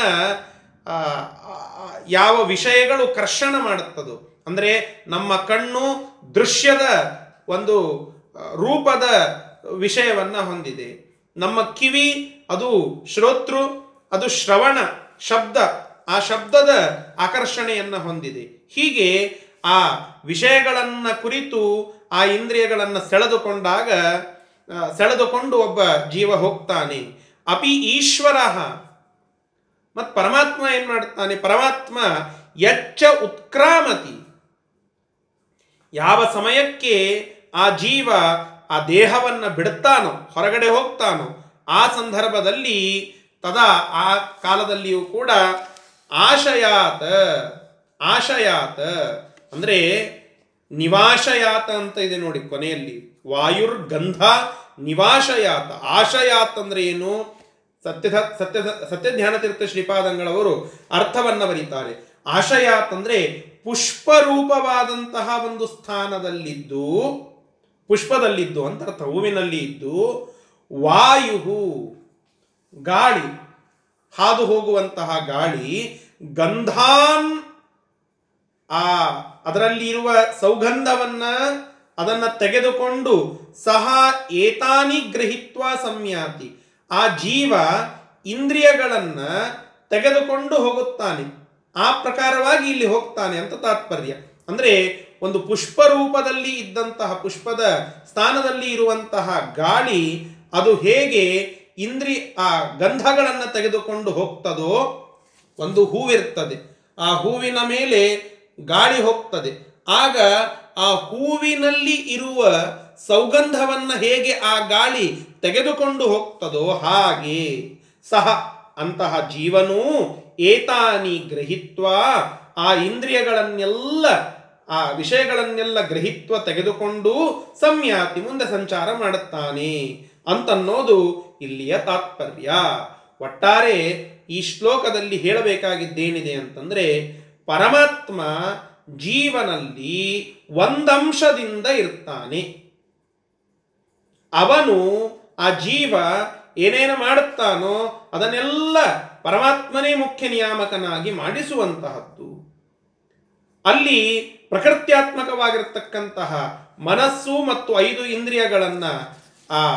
ಯಾವ ವಿಷಯಗಳು ಕರ್ಷಣ ಮಾಡುತ್ತದೋ. ಅಂದರೆ ನಮ್ಮ ಕಣ್ಣು ದೃಶ್ಯದ ಒಂದು ರೂಪದ ವಿಷಯವನ್ನು ಹೊಂದಿದೆ. ನಮ್ಮ ಕಿವಿ, ಅದು ಶ್ರೋತೃ, ಅದು ಶ್ರವಣ, ಶಬ್ದ, ಆ ಶಬ್ದದ ಆಕರ್ಷಣೆಯನ್ನು ಹೊಂದಿದೆ. ಹೀಗೆ ಆ ವಿಷಯಗಳನ್ನು ಕುರಿತು, ಆ ಇಂದ್ರಿಯಗಳನ್ನು ಸೆಳೆದುಕೊಂಡಾಗ ಸೆಳೆದುಕೊಂಡು ಒಬ್ಬ ಜೀವ ಹೋಗ್ತಾನೆ. ಅಪಿ ಈಶ್ವರ. ಮತ್ ಪರಮಾತ್ಮ ಏನ್ ಮಾಡ್ತಾನೆ ಪರಮಾತ್ಮ ಎಚ್ಚ ಉತ್ಕ್ರಾಮತಿ. ಯಾವ ಸಮಯಕ್ಕೆ ಆ ಜೀವ ಆ ದೇಹವನ್ನ ಬಿಡುತ್ತಾನೋ, ಹೊರಗಡೆ ಹೋಗ್ತಾನೋ, ಆ ಸಂದರ್ಭದಲ್ಲಿ ತದಾ ಆ ಕಾಲದಲ್ಲಿಯೂ ಕೂಡ ಆಶಯಾತ ಆಶಯಾತ. ಅಂದ್ರೆ ನಿವಾಶಯಾತ ಅಂತ ಇದೆ ನೋಡಿ ಕೊನೆಯಲ್ಲಿ. ವಾಯುರ್ ಗಂಧ ನಿವಾಶಯಾತ. ಆಶಯಾತ್ ಅಂದ್ರೆ ಏನು? ಸತ್ಯದ ಸತ್ಯ ಸತ್ಯಜ್ಞಾನ ತೀರ್ಥ ಶ್ರೀಪಾದಂಗಳವರು ಅರ್ಥವನ್ನು ಬರೀತಾರೆ. ಆಶಯಾತ್ ಅಂದ್ರೆ ಪುಷ್ಪರೂಪವಾದಂತಹ ಒಂದು ಸ್ಥಾನದಲ್ಲಿದ್ದು, ಪುಷ್ಪದಲ್ಲಿದ್ದು ಅಂತ ಅರ್ಥ, ಹೂವಿನಲ್ಲಿ ಇದ್ದು ವಾಯು ಗಾಳಿ, ಹಾದು ಹೋಗುವಂತಹ ಗಾಳಿ, ಗಂಧಾನ್, ಆ ಅದರಲ್ಲಿ ಇರುವ ಸೌಗಂಧವನ್ನ ಅದನ್ನ ತೆಗೆದುಕೊಂಡು ಸಹ ಏತಾನಿ ಗ್ರಹಿತ್ವ ಸಂಯಾತಿ. ಆ ಜೀವ ಇಂದ್ರಿಯಗಳನ್ನು ತೆಗೆದುಕೊಂಡು ಹೋಗುತ್ತಾನೆ. ಆ ಪ್ರಕಾರವಾಗಿ ಇಲ್ಲಿ ಹೋಗ್ತಾನೆ ಅಂತ ತಾತ್ಪರ್ಯ. ಅಂದ್ರೆ ಒಂದು ಪುಷ್ಪ ರೂಪದಲ್ಲಿ ಇದ್ದಂತಹ ಪುಷ್ಪದ ಸ್ಥಾನದಲ್ಲಿ ಇರುವಂತಹ ಗಾಳಿ ಅದು ಹೇಗೆ ಇಂದ್ರಿ ಆ ಗಂಧಗಳನ್ನು ತೆಗೆದುಕೊಂಡು ಹೋಗ್ತದೋ ಒಂದು ಹೂವಿರ್ತದೆ. ಆ ಹೂವಿನ ಮೇಲೆ ಗಾಳಿ ಹೋಗ್ತದೆ. ಆಗ ಆ ಹೂವಿನಲ್ಲಿ ಇರುವ ಸೌಗಂಧವನ್ನ ಹೇಗೆ ಆ ಗಾಳಿ ತೆಗೆದುಕೊಂಡು ಹೋಗ್ತದೋ ಹಾಗೆ. ಸಹ ಅಂತಹ ಜೀವನೂ ಏತಾನಿ ಗ್ರಹಿತ್ವ. ಆ ಇಂದ್ರಿಯಗಳನ್ನೆಲ್ಲ, ಆ ವಿಷಯಗಳನ್ನೆಲ್ಲ ಗ್ರಹಿತ್ವ ತೆಗೆದುಕೊಂಡು ಸಂಯಾತಿ ಮುಂದೆ ಸಂಚಾರ ಮಾಡುತ್ತಾನೆ. ಅಂತನ್ನೋದು ಇಲ್ಲಿಯ ತಾತ್ಪರ್ಯ. ಒಟ್ಟಾರೆ ಈ ಶ್ಲೋಕದಲ್ಲಿ ಹೇಳಬೇಕಾಗಿದ್ದೇನಿದೆ ಅಂತಂದ್ರೆ, ಪರಮಾತ್ಮ ಜೀವನಲ್ಲಿ ಒಂದಂಶದಿಂದ ಇರ್ತಾನೆ. ಅವನು ಆ ಜೀವ ಏನೇನು ಮಾಡುತ್ತಾನೋ ಅದನ್ನೆಲ್ಲ ಪರಮಾತ್ಮನೇ ಮುಖ್ಯ ನಿಯಾಮಕನಾಗಿ ಮಾಡಿಸುವಂತಹದ್ದು. ಅಲ್ಲಿ ಪ್ರಕೃತ್ಯಾತ್ಮಕವಾಗಿರತಕ್ಕಂತಹ ಮನಸ್ಸು ಮತ್ತು ಐದು ಇಂದ್ರಿಯಗಳನ್ನು ಆ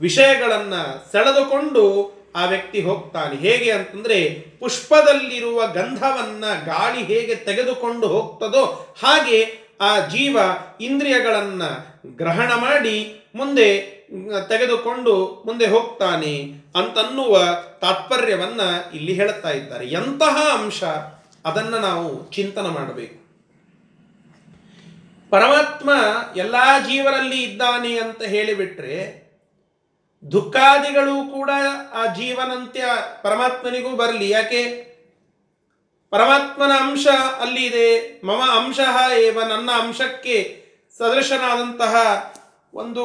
ವಿಷಯಗಳನ್ನು ಸೆಳೆದುಕೊಂಡು ಆ ವ್ಯಕ್ತಿ ಹೋಗ್ತಾನೆ. ಹೇಗೆ ಅಂತಂದ್ರೆ ಪುಷ್ಪದಲ್ಲಿರುವ ಗಂಧವನ್ನ ಗಾಳಿ ಹೇಗೆ ತೆಗೆದುಕೊಂಡು ಹೋಗ್ತದೋ ಹಾಗೆ ಆ ಜೀವ ಇಂದ್ರಿಯಗಳನ್ನ ಗ್ರಹಣ ಮಾಡಿ ಮುಂದೆ ತೆಗೆದುಕೊಂಡು ಮುಂದೆ ಹೋಗ್ತಾನೆ ಅಂತನ್ನುವ ತಾತ್ಪರ್ಯವನ್ನ ಇಲ್ಲಿ ಹೇಳುತ್ತಾ ಇದ್ದಾರೆ. ಎಂತಹ ಅಂಶ ಅದನ್ನ ನಾವು ಚಿಂತನೆ ಮಾಡಬೇಕು. ಪರಮಾತ್ಮ ಎಲ್ಲಾ ಜೀವರಲ್ಲಿ ಇದ್ದಾನೆ ಅಂತ ಹೇಳಿಬಿಟ್ರೆ ದುಃಖಾದಿಗಳು ಕೂಡ ಆ ಜೀವನಂತ್ಯ ಪರಮಾತ್ಮನಿಗೂ ಬರಲಿ. ಯಾಕೆ? ಪರಮಾತ್ಮನ ಅಂಶ ಅಲ್ಲಿ ಇದೆ ಮಮ ಅಂಶ ಏವ ನನ್ನ ಅಂಶಕ್ಕೆ ಸದೃಶನಾದಂತಹ ಒಂದು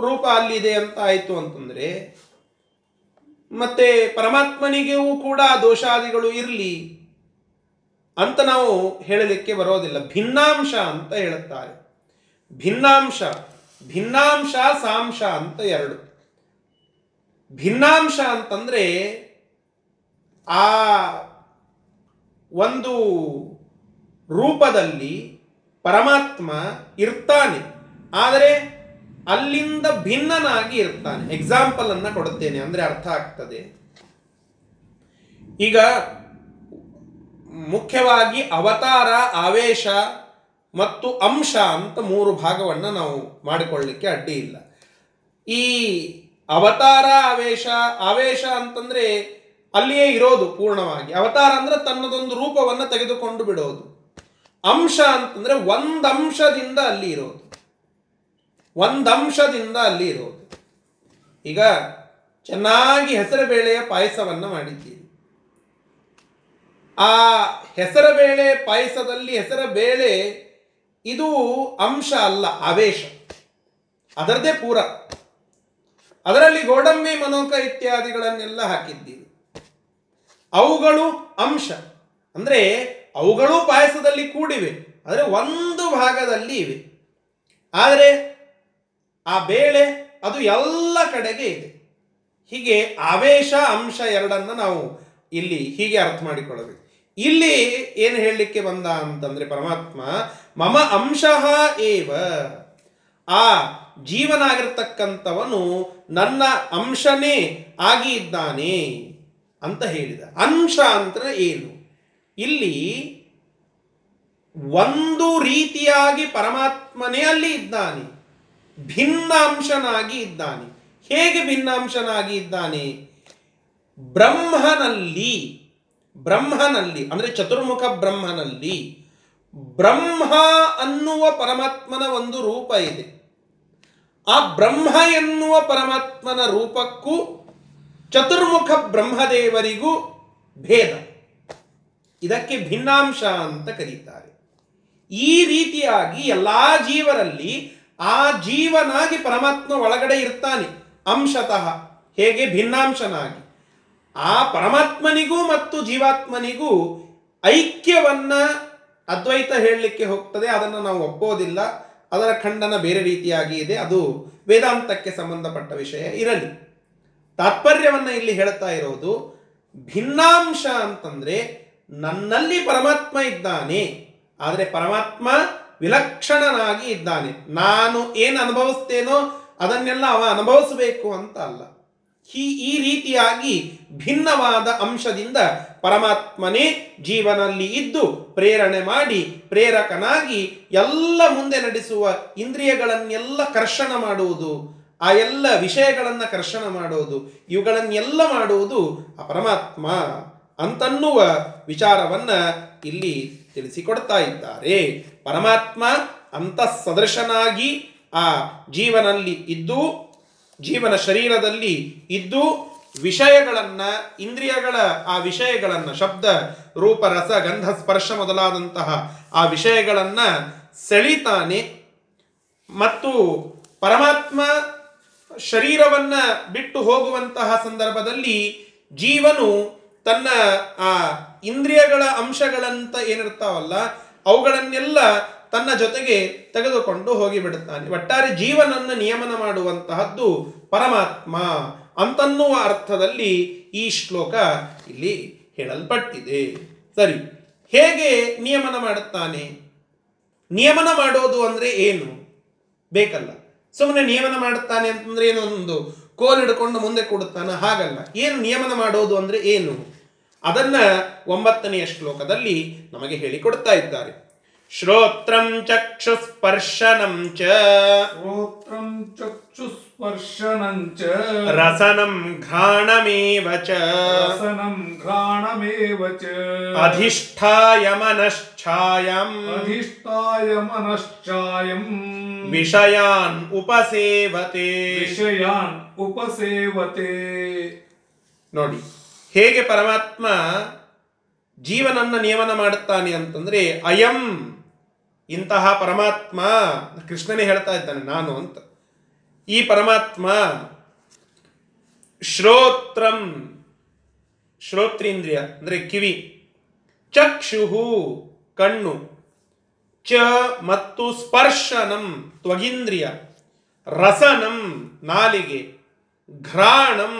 ರೂಪ ಅಲ್ಲಿದೆ ಅಂತ ಆಯಿತು ಅಂತಂದ್ರೆ, ಮತ್ತೆ ಪರಮಾತ್ಮನಿಗೂ ಕೂಡ ದೋಷಾದಿಗಳು ಇರಲಿ ಅಂತ ನಾವು ಹೇಳಲಿಕ್ಕೆ ಬರೋದಿಲ್ಲ. ಭಿನ್ನಾಂಶ ಅಂತ ಹೇಳುತ್ತಾರೆ. ಭಿನ್ನಾಂಶ ಭಿನ್ನಾಂಶ ಸಾಂಶ ಅಂತ ಎರಡು. ಭಿನ್ನಾಂಶ ಅಂತಂದರೆ ಆ ಒಂದು ರೂಪದಲ್ಲಿ ಪರಮಾತ್ಮ ಇರ್ತಾನೆ. ಆದರೆ ಅಲ್ಲಿಂದ ಭಿನ್ನನಾಗಿ ಇರ್ತಾನೆ. ಎಕ್ಸಾಂಪಲ್ ಅನ್ನ ಕೊಡುತ್ತೇನೆ ಅಂದ್ರೆ ಅರ್ಥ ಆಗ್ತದೆ. ಈಗ ಮುಖ್ಯವಾಗಿ ಅವತಾರ, ಆವೇಶ ಮತ್ತು ಅಂಶ ಅಂತ ಮೂರು ಭಾಗವನ್ನು ನಾವು ಮಾಡಿಕೊಳ್ಳಲಿಕ್ಕೆ ಅಡ್ಡಿ ಇಲ್ಲ. ಈ ಅವತಾರ ಆವೇಶ ಆವೇಶ ಅಂತಂದ್ರೆ ಅಲ್ಲಿಯೇ ಇರೋದು ಪೂರ್ಣವಾಗಿ. ಅವತಾರ ಅಂದ್ರೆ ತನ್ನದೊಂದು ರೂಪವನ್ನು ತೆಗೆದುಕೊಂಡು ಬಿಡೋದು. ಅಂಶ ಅಂತಂದ್ರೆ ಒಂದಂಶದಿಂದ ಅಲ್ಲಿ ಇರೋದು. ಒಂದಂಶದಿಂದ ಅಲ್ಲಿ ಇರೋದು. ಈಗ ಚೆನ್ನಾಗಿ ಹೆಸರುಬೇಳೆಯ ಪಾಯಸವನ್ನು ಮಾಡಿದ್ದೀರಿ. ಆ ಹೆಸರುಬೇಳೆ ಪಾಯಸದಲ್ಲಿ ಹೆಸರುಬೇಳೆ ಇದು ಅಂಶ ಅಲ್ಲ, ಆವೇಶ. ಅದರದೇ ಪೂರ. ಅದರಲ್ಲಿ ಗೋಡಂಬಿ, ಮನೋಕ ಇತ್ಯಾದಿಗಳನ್ನೆಲ್ಲ ಹಾಕಿದ್ದೀವಿ. ಅವುಗಳು ಅಂಶ. ಅಂದರೆ ಅವುಗಳು ಪಾಯಸದಲ್ಲಿ ಕೂಡಿವೆ. ಆದರೆ ಒಂದು ಭಾಗದಲ್ಲಿ ಇವೆ. ಆದರೆ ಆ ಬೇಳೆ ಅದು ಎಲ್ಲ ಕಡೆಗೆ ಇದೆ. ಹೀಗೆ ಆವೇಶ ಅಂಶ ಎರಡನ್ನು ನಾವು ಇಲ್ಲಿ ಹೀಗೆ ಅರ್ಥ ಮಾಡಿಕೊಳ್ಳಬೇಕು. ಇಲ್ಲಿ ಏನು ಹೇಳಲಿಕ್ಕೆ ಬಂದ ಅಂತಂದರೆ ಪರಮಾತ್ಮ, ಮಮ ಅಂಶ ಏವ. ಆ ಜೀವನಾಗಿರ್ತಕ್ಕಂಥವನು ನನ್ನ ಅಂಶನೇ ಆಗಿ ಇದ್ದಾನೆ ಅಂತ ಹೇಳಿದ. ಅಂಶ ಅಂದರೆ ಏನು? ಇಲ್ಲಿ ಒಂದು ರೀತಿಯಾಗಿ ಪರಮಾತ್ಮನೇ ಅಲ್ಲಿ ಇದ್ದಾನೆ. ಭಿನ್ನಾಂಶನಾಗಿ ಇದ್ದಾನೆ. ಹೇಗೆ ಭಿನ್ನಾಂಶನಾಗಿ ಇದ್ದಾನೆ? ಬ್ರಹ್ಮನಲ್ಲಿ ಬ್ರಹ್ಮನಲ್ಲಿ, ಅಂದರೆ ಚತುರ್ಮುಖ ಬ್ರಹ್ಮನಲ್ಲಿ ಬ್ರಹ್ಮ ಅನ್ನುವ ಪರಮಾತ್ಮನ ಒಂದು ರೂಪ ಇದೆ. ಆ ಬ್ರಹ್ಮ ಎನ್ನುವ ಪರಮಾತ್ಮನ ರೂಪಕ್ಕೂ ಚತುರ್ಮುಖ ಬ್ರಹ್ಮದೇವರಿಗೂ ಭೇದ. ಇದಕ್ಕೆ ಭಿನ್ನಾಂಶ ಅಂತ ಕರೀತಾರೆ. ಈ ರೀತಿಯಾಗಿ ಎಲ್ಲ ಜೀವರಲ್ಲಿ ಆ ಜೀವನಾಗಿ ಪರಮಾತ್ಮ ಒಳಗಡೆ ಇರ್ತಾನೆ. ಅಂಶತಃ ಹೇಗೆ ಭಿನ್ನಾಂಶನಾಗಿ? ಆ ಪರಮಾತ್ಮನಿಗೂ ಮತ್ತು ಜೀವಾತ್ಮನಿಗೂ ಐಕ್ಯವನ್ನ ಅದ್ವೈತ ಹೇಳಲಿಕ್ಕೆ ಹೋಗ್ತದೆ. ಅದನ್ನು ನಾವು ಒಪ್ಪೋದಿಲ್ಲ. ಅದರ ಖಂಡನ ಬೇರೆ ರೀತಿಯಾಗಿ ಇದೆ. ಅದು ವೇದಾಂತಕ್ಕೆ ಸಂಬಂಧಪಟ್ಟ ವಿಷಯ ಇರಲಿ. ತಾತ್ಪರ್ಯವನ್ನು ಇಲ್ಲಿ ಹೇಳ್ತಾ ಇರೋದು, ಭಿನ್ನಾಂಶ ಅಂತಂದ್ರೆ ನನ್ನಲ್ಲಿ ಪರಮಾತ್ಮ ಇದ್ದಾನೆ, ಆದರೆ ಪರಮಾತ್ಮ ವಿಲಕ್ಷಣನಾಗಿ ಇದ್ದಾನೆ. ನಾನು ಏನು ಅನುಭವಿಸ್ತೇನೋ ಅದನ್ನೆಲ್ಲ ಅವ ಅನುಭವಿಸಬೇಕು ಅಂತ ಅಲ್ಲ. ಈ ಈ ರೀತಿಯಾಗಿ ಭಿನ್ನವಾದ ಅಂಶದಿಂದ ಪರಮಾತ್ಮನೇ ಜೀವನಲ್ಲಿ ಇದ್ದು ಪ್ರೇರಣೆ ಮಾಡಿ ಪ್ರೇರಕನಾಗಿ ಎಲ್ಲ ಮುಂದೆ ನಡೆಸುವ ಇಂದ್ರಿಯಗಳನ್ನೆಲ್ಲ ಕರ್ಷಣ ಮಾಡುವುದು, ಆ ಎಲ್ಲ ವಿಷಯಗಳನ್ನು ಕರ್ಷಣ ಮಾಡುವುದು, ಇವುಗಳನ್ನೆಲ್ಲ ಮಾಡುವುದು ಆ ಪರಮಾತ್ಮ ಅಂತನ್ನುವ ವಿಚಾರವನ್ನ ಇಲ್ಲಿ ತಿಳಿಸಿಕೊಡ್ತಾ ಇದ್ದಾರೆ. ಪರಮಾತ್ಮ ಅಂತ ಸದೃಶನಾಗಿ ಆ ಜೀವನಲ್ಲಿ ಇದ್ದು ಜೀವನ ಶರೀರದಲ್ಲಿ ಇದ್ದು ವಿಷಯಗಳನ್ನು, ಇಂದ್ರಿಯಗಳ ಆ ವಿಷಯಗಳನ್ನು, ಶಬ್ದ, ರೂಪ, ರಸ, ಗಂಧ, ಸ್ಪರ್ಶ ಮೊದಲಾದಂತಹ ಆ ವಿಷಯಗಳನ್ನು ಸೆಳಿತಾನೆ ಮತ್ತು ಪರಮಾತ್ಮ ಶರೀರವನ್ನು ಬಿಟ್ಟು ಹೋಗುವಂತಹ ಸಂದರ್ಭದಲ್ಲಿ ಜೀವನು ತನ್ನ ಆ ಇಂದ್ರಿಯಗಳ ಅಂಶಗಳಂತ ಏನಿರ್ತಾವಲ್ಲ, ಅವುಗಳನ್ನೆಲ್ಲ ತನ್ನ ಜೊತೆಗೆ ತೆಗೆದುಕೊಂಡು ಹೋಗಿಬಿಡುತ್ತಾನೆ. ಒಟ್ಟಾರೆ ಜೀವನನ್ನು ನಿಯಮನ ಮಾಡುವಂತಹದ್ದು ಪರಮಾತ್ಮ ಅಂತನ್ನುವ ಅರ್ಥದಲ್ಲಿ ಈ ಶ್ಲೋಕ ಇಲ್ಲಿ ಹೇಳಲ್ಪಟ್ಟಿದೆ. ಸರಿ, ಹೇಗೆ ನಿಯಮನ ಮಾಡುತ್ತಾನೆ? ನಿಯಮನ ಮಾಡೋದು ಅಂದರೆ ಏನು? ಬೇಕಲ್ಲ. ಸುಮ್ಮನೆ ನಿಯಮನ ಮಾಡುತ್ತಾನೆ ಅಂತಂದ್ರೆ ಏನೋ ಒಂದು ಕೋಲ್ ಹಿಡ್ಕೊಂಡು ಮುಂದೆ ಕೊಡುತ್ತಾನೆ? ಹಾಗಲ್ಲ. ಏನು ನಿಯಮನ ಮಾಡೋದು ಅಂದರೆ ಏನು? ಅದನ್ನ ಒಂಬತ್ತನೆಯ ಶ್ಲೋಕದಲ್ಲಿ ನಮಗೆ ಹೇಳಿಕೊಡ್ತಾ ಇದ್ದಾರೆ. ಶ್ರೋತ್ರಂ ಚಕ್ಷು ಸ್ಪರ್ಶನಂ ಚ ಶ್ರೋತ್ರಂ ಚಕ್ಷುಸ್ಪರ್ಶನಂ ಚ ರಸನಂ ಘ್ರಾಣಮೇವ ಚ ರಸನಂ ಘ್ರಾಣಮೇವ ಚ ಅಧಿಷ್ಠಾಯ ಮನಶ್ಚಾಯಂ ಅಧಿಷ್ಠಾಯ ಮನಶ್ಚಾಯಂ ವಿಷಯಾನ್ ಉಪಸೇವತೆ ವಿಷಯಾನ್ ಉಪಸೇವತೆ ನೋಡಿ ಹೇಗೆ ಪರಮಾತ್ಮ ಜೀವನನ್ನ ನಿಯಮನ ಮಾಡುತ್ತಾನೆ ಅಂತಂದ್ರೆ ಅಯಂ ಇಂತಹ ಪರಮಾತ್ಮ ಕೃಷ್ಣನೇ ಹೇಳ್ತಾ ಇದ್ದಾನೆ, ನಾನು ಅಂತ. ಈ ಪರಮಾತ್ಮ ಶ್ರೋತ್ರಂ, ಶ್ರೋತ್ರೇಂದ್ರಿಯ, ಅಂದ್ರೆ ಕಿವಿ, ಚಕ್ಷುಹು, ಕಣ್ಣು, ಚ ಮತ್ತು ಸ್ಪರ್ಶನಂ, ತ್ವಗಿಂದ್ರಿಯ, ರಸನಂ, ನಾಲಿಗೆ, ಘ್ರಾಣಂ,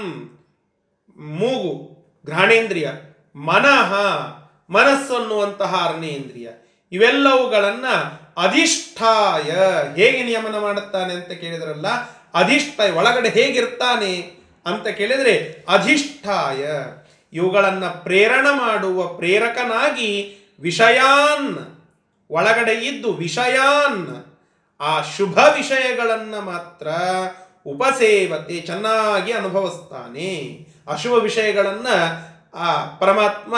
ಮೂಗು, ಘ್ರಾಣೇಂದ್ರಿಯ, ಮನಃ, ಮನಸ್ಸನ್ನುವಂತಹ ಅರಣ್ಯೇಂದ್ರಿಯ. ಇವೆಲ್ಲವುಗಳನ್ನ ಅಧಿಷ್ಠಾಯ ಹೇಗೆ ನಿಯಮನ ಮಾಡುತ್ತಾನೆ ಅಂತ ಕೇಳಿದ್ರಲ್ಲ, ಅಧಿಷ್ಠಾಯ ಒಳಗಡೆ ಹೇಗಿರ್ತಾನೆ ಅಂತ ಕೇಳಿದರೆ ಅಧಿಷ್ಠಾಯ. ಇವುಗಳನ್ನು ಪ್ರೇರಣ ಮಾಡುವ ಪ್ರೇರಕನಾಗಿ ವಿಷಯಾನ್, ಒಳಗಡೆ ಇದ್ದು ವಿಷಯಾನ್, ಆ ಶುಭ ವಿಷಯಗಳನ್ನು ಮಾತ್ರ ಉಪಸೇವತೆ, ಚೆನ್ನಾಗಿ ಅನುಭವಿಸ್ತಾನೆ. ಅಶುಭ ವಿಷಯಗಳನ್ನು ಆ ಪರಮಾತ್ಮ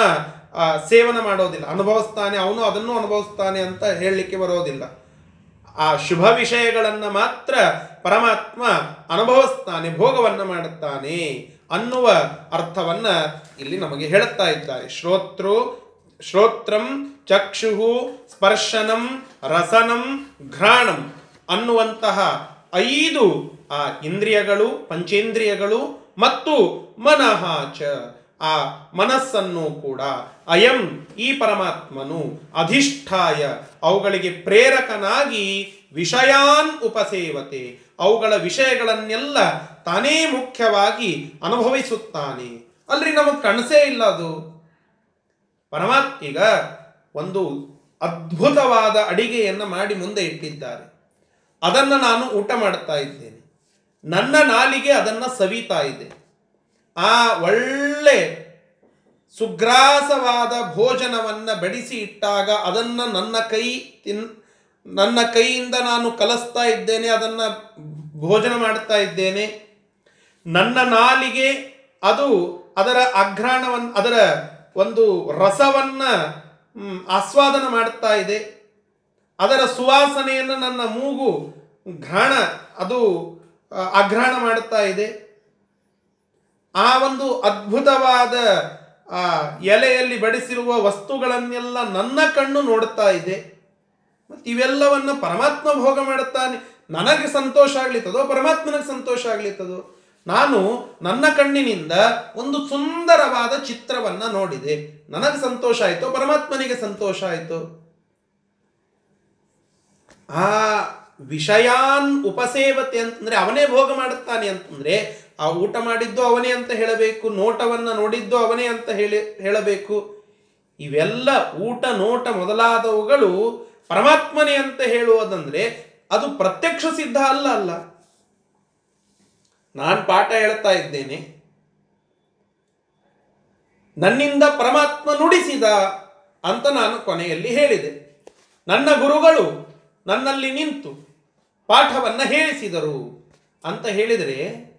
ಸೇವನ ಮಾಡೋದಿಲ್ಲ. ಅನುಭವಿಸ್ತಾನೆ, ಅವನು ಅದನ್ನು ಅನುಭವಿಸ್ತಾನೆ ಅಂತ ಹೇಳಲಿಕ್ಕೆ ಬರೋದಿಲ್ಲ. ಆ ಶುಭ ವಿಷಯಗಳನ್ನು ಮಾತ್ರ ಪರಮಾತ್ಮ ಅನುಭವಿಸ್ತಾನೆ, ಭೋಗವನ್ನು ಮಾಡುತ್ತಾನೆ ಅನ್ನುವ ಅರ್ಥವನ್ನ ಇಲ್ಲಿ ನಮಗೆ ಹೇಳುತ್ತಾ ಇದ್ದಾರೆ. ಶ್ರೋತೃ, ಶ್ರೋತ್ರಂ ಚಕ್ಷುಹು ಸ್ಪರ್ಶನಂ ರಸನಂ ಘ್ರಾಣಂ ಅನ್ನುವಂತಹ ಐದು, ಆ, ಇಂದ್ರಿಯಗಳು, ಪಂಚೇಂದ್ರಿಯಗಳು ಮತ್ತು ಮನಃ ಚ, ಆ ಮನಸ್ಸನ್ನು ಕೂಡ ಅಯಂ ಈ ಪರಮಾತ್ಮನು ಅಧಿಷ್ಠಾಯ, ಅವುಗಳಿಗೆ ಪ್ರೇರಕನಾಗಿ ವಿಷಯಾನ್ ಉಪಸೇವತೆ, ಅವುಗಳ ವಿಷಯಗಳನ್ನೆಲ್ಲ ತಾನೇ ಮುಖ್ಯವಾಗಿ ಅನುಭವಿಸುತ್ತಾನೆ. ಅಲ್ರಿ ನಮಗೆ ಕಣಸೇ ಇಲ್ಲ ಅದು. ಪರಮಾತ್ಮ ಈಗ ಒಂದು ಅದ್ಭುತವಾದ ಅಡಿಗೆಯನ್ನು ಮಾಡಿ ಮುಂದೆ ಇಟ್ಟಿದ್ದಾರೆ. ಅದನ್ನು ನಾನು ಊಟ ಮಾಡ್ತಾ ಇದ್ದೇನೆ. ನನ್ನ ನಾಲಿಗೆ ಅದನ್ನು ಸವಿತಾ ಇದೆ. ಆ ಒಳ್ಳೆ ಸುಗ್ರಾಸವಾದ ಭೋಜನವನ್ನು ಬಡಿಸಿ ಇಟ್ಟಾಗ ಅದನ್ನು ನನ್ನ ಕೈ ತಿನ್, ನನ್ನ ಕೈಯಿಂದ ನಾನು ಕಲಿಸ್ತಾ ಇದ್ದೇನೆ, ಅದನ್ನು ಭೋಜನ ಮಾಡ್ತಾ ಇದ್ದೇನೆ. ನನ್ನ ನಾಲಿಗೆ ಅದು ಅದರ ಅಘ್ರಾಣವನ್ನು ಅದರ ಒಂದು ರಸವನ್ನು ಆಸ್ವಾದನ ಮಾಡ್ತಾ ಇದೆ. ಅದರ ಸುವಾಸನೆಯನ್ನು ನನ್ನ ಮೂಗು ಘ್ರಾಣ, ಅದು, ಅಘ್ರಾಣ ಮಾಡ್ತಾ ಇದೆ. ಆ ಒಂದು ಅದ್ಭುತವಾದ ಆ, ಎಲೆಯಲ್ಲಿ ಬಡಿಸಿರುವ ವಸ್ತುಗಳನ್ನೆಲ್ಲ ನನ್ನ ಕಣ್ಣು ನೋಡುತ್ತಾ ಇದೆ. ಮತ್ತು ಇವೆಲ್ಲವನ್ನ ಪರಮಾತ್ಮ ಭೋಗ ಮಾಡುತ್ತಾನೆ. ನನಗೆ ಸಂತೋಷ ಆಗ್ಲಿತ್ತದೋ, ಪರಮಾತ್ಮನಿಗೆ ಸಂತೋಷ ಆಗ್ಲಿತ್ತದೋ, ನಾನು ನನ್ನ ಕಣ್ಣಿನಿಂದ ಒಂದು ಸುಂದರವಾದ ಚಿತ್ರವನ್ನ ನೋಡಿದೆ. ನನಗೆ ಸಂತೋಷ ಆಯಿತು, ಪರಮಾತ್ಮನಿಗೆ ಸಂತೋಷ ಆಯಿತು? ಆ ವಿಷಯಾನ್ ಉಪಸೇವತೆ ಅಂತಂದ್ರೆ ಅವನೇ ಭೋಗ ಮಾಡುತ್ತಾನೆ ಅಂತಂದ್ರೆ ಆ ಊಟ ಮಾಡಿದ್ದು ಅವನೇ ಅಂತ ಹೇಳಬೇಕು, ನೋಟವನ್ನ ನೋಡಿದ್ದು ಅವನೇ ಅಂತ ಹೇಳಿ, ಹೇಳಬೇಕು. ಇವೆಲ್ಲ ಊಟ, ನೋಟ ಮೊದಲಾದವುಗಳು ಪರಮಾತ್ಮನೇ ಅಂತ ಹೇಳುವುದಂದ್ರೆ ಅದು ಪ್ರತ್ಯಕ್ಷ ಸಿದ್ಧ ಅಲ್ಲ ಅಲ್ಲ. ನಾನು ಪಾಠ ಹೇಳ್ತಾ ಇದ್ದೇನೆ. ನನ್ನಿಂದ ಪರಮಾತ್ಮ ನುಡಿಸಿದ ಅಂತ ನಾನು ಕೊನೆಯಲ್ಲಿ ಹೇಳಿದೆ. ನನ್ನ ಗುರುಗಳು ನನ್ನಲ್ಲಿ ನಿಂತು ಪಾಠವನ್ನು ಹೇಳಿಸಿದರು ಅಂತ ಹೇಳಿದರೆ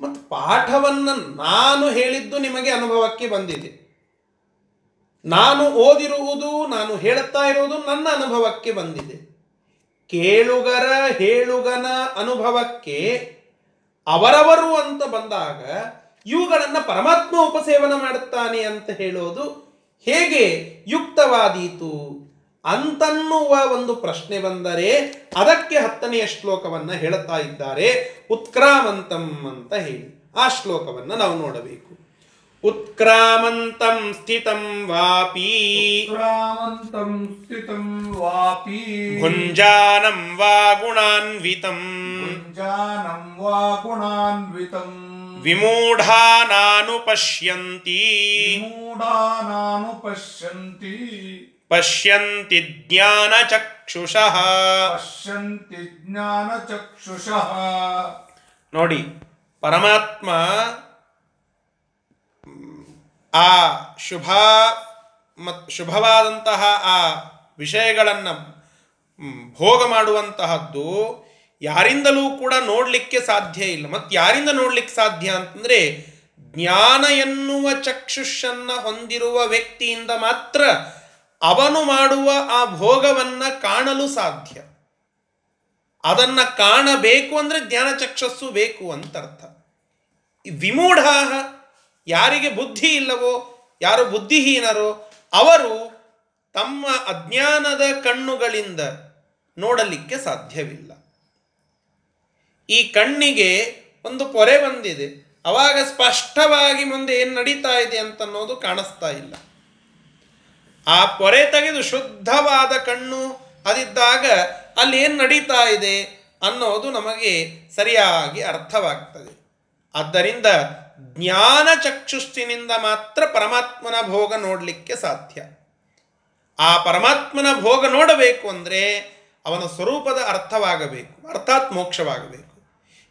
ಮತ್ತು ಪಾಠವನ್ನು ನಾನು ಹೇಳಿದ್ದು ನಿಮಗೆ ಅನುಭವಕ್ಕೆ ಬಂದಿದೆ. ನಾನು ಓದಿರುವುದು, ನಾನು ಹೇಳುತ್ತಾ ಇರುವುದು ನನ್ನ ಅನುಭವಕ್ಕೆ ಬಂದಿದೆ. ಕೇಳುಗರ, ಹೇಳುಗನ ಅನುಭವಕ್ಕೆ ಅವರವರು ಅಂತ ಬಂದಾಗ ಇವುಗಳನ್ನು ಪರಮಾತ್ಮ ಉಪಸೇವನ ಮಾಡುತ್ತಾನೆ ಅಂತ ಹೇಳೋದು ಹೇಗೆ ಯುಕ್ತವಾದೀತು? ಅಂತನ್ನುವ ಒಂದು ಪ್ರಶ್ನೆ ಬಂದರೆ ಅದಕ್ಕೆ ಹತ್ತನೆಯ ಶ್ಲೋಕವನ್ನು ಹೇಳುತ್ತಾ ಇದ್ದಾರೆ. ಉತ್ಕ್ರಾಮಂತಂ ಅಂತ ಹೇಳಿ. ಆ ಶ್ಲೋಕವನ್ನು ನಾವು ನೋಡಬೇಕು. ಉತ್ಕ್ರಾಮಂತಂ ಸ್ಥಿತಂ ವಾಪಿ. ಉತ್ಕ್ರಾಮಂತಂ ಸ್ಥಿತಂ ವಾಪಿ. ಗುಂಜಾನಂ ವಾ ಗುಣಾನ್ವಿತಂ. ಗುಂಜಾನಂ ವಾ ಗುಣಾನ್ವಿತಂ. ವಿಮೂಢಾನಾನುಪಶ್ಯಂತಿ. ವಿಮೂಢಾನಾನುಪಶ್ಯಂತಿ. ಪಶ್ಯಂತಿ ಜ್ಞಾನಚಕ್ಷುಷಃ पश्यन्ति ज्ञानचक्षुषः ನೋಡಿ ಪರಮಾತ್ಮ ಮ್, ಆ ಶುಭ ಮತ್ ಶುಭವಾದಂತಹ ಆ ವಿಷಯಗಳನ್ನು ಭೋಗ ಮಾಡುವಂತಹದ್ದು ಯಾರಿಂದಲೂ ಕೂಡ ನೋಡಲಿಕ್ಕೆ ಸಾಧ್ಯ ಇಲ್ಲ ಮತ್ತು ಯಾರಿಂದ ನೋಡ್ಲಿಕ್ಕೆ ಸಾಧ್ಯ ಅಂತಂದ್ರೆ ಜ್ಞಾನ ಎನ್ನುವ ಚಕ್ಷುಷನ್ನ ಹೊಂದಿರುವ ವ್ಯಕ್ತಿಯಿಂದ ಮಾತ್ರ ಅವನು ಮಾಡುವ ಆ ಭೋಗವನ್ನ ಕಾಣಲು ಸಾಧ್ಯ. ಅದನ್ನ ಕಾಣಬೇಕು ಅಂದ್ರೆ ಜ್ಞಾನ ಚಕ್ಷಸ್ಸು ಬೇಕು ಅಂತ ಅರ್ಥ ವಿಮೂಢ ಯಾರಿಗೆ ಬುದ್ಧಿ ಇಲ್ಲವೋ, ಯಾರು ಬುದ್ಧಿಹೀನರೋ, ಅವರು ತಮ್ಮ ಅಜ್ಞಾನದ ಕಣ್ಣುಗಳಿಂದ ನೋಡಲಿಕ್ಕೆ ಸಾಧ್ಯವಿಲ್ಲ. ಈ ಕಣ್ಣಿಗೆ ಒಂದು ಪೊರೆ ಬಂದಿದೆ. ಅವಾಗ ಸ್ಪಷ್ಟವಾಗಿ ಮುಂದೆ ಏನು ನಡೀತಾ ಇದೆ ಅಂತನ್ನೋದು ಕಾಣಿಸ್ತಾ ಇಲ್ಲ. ಆ ಪೊರೆ ತೆಗೆದು ಶುದ್ಧವಾದ ಕಣ್ಣು ಅದಿದ್ದಾಗ ಅಲ್ಲಿ ಏನು ನಡೀತಾ ಇದೆ ಅನ್ನೋದು ನಮಗೆ ಸರಿಯಾಗಿ ಅರ್ಥವಾಗ್ತದೆ. ಆದ್ದರಿಂದ ಜ್ಞಾನ ಚಕ್ಷುಷ್ಟಿನಿಂದ ಮಾತ್ರ ಪರಮಾತ್ಮನ ಭೋಗ ನೋಡಲಿಕ್ಕೆ ಸಾಧ್ಯ. ಆ ಪರಮಾತ್ಮನ ಭೋಗ ನೋಡಬೇಕು ಅಂದರೆ ಅವನ ಸ್ವರೂಪದ ಅರ್ಥವಾಗಬೇಕು, ಅರ್ಥಾತ್ ಮೋಕ್ಷವಾಗಬೇಕು.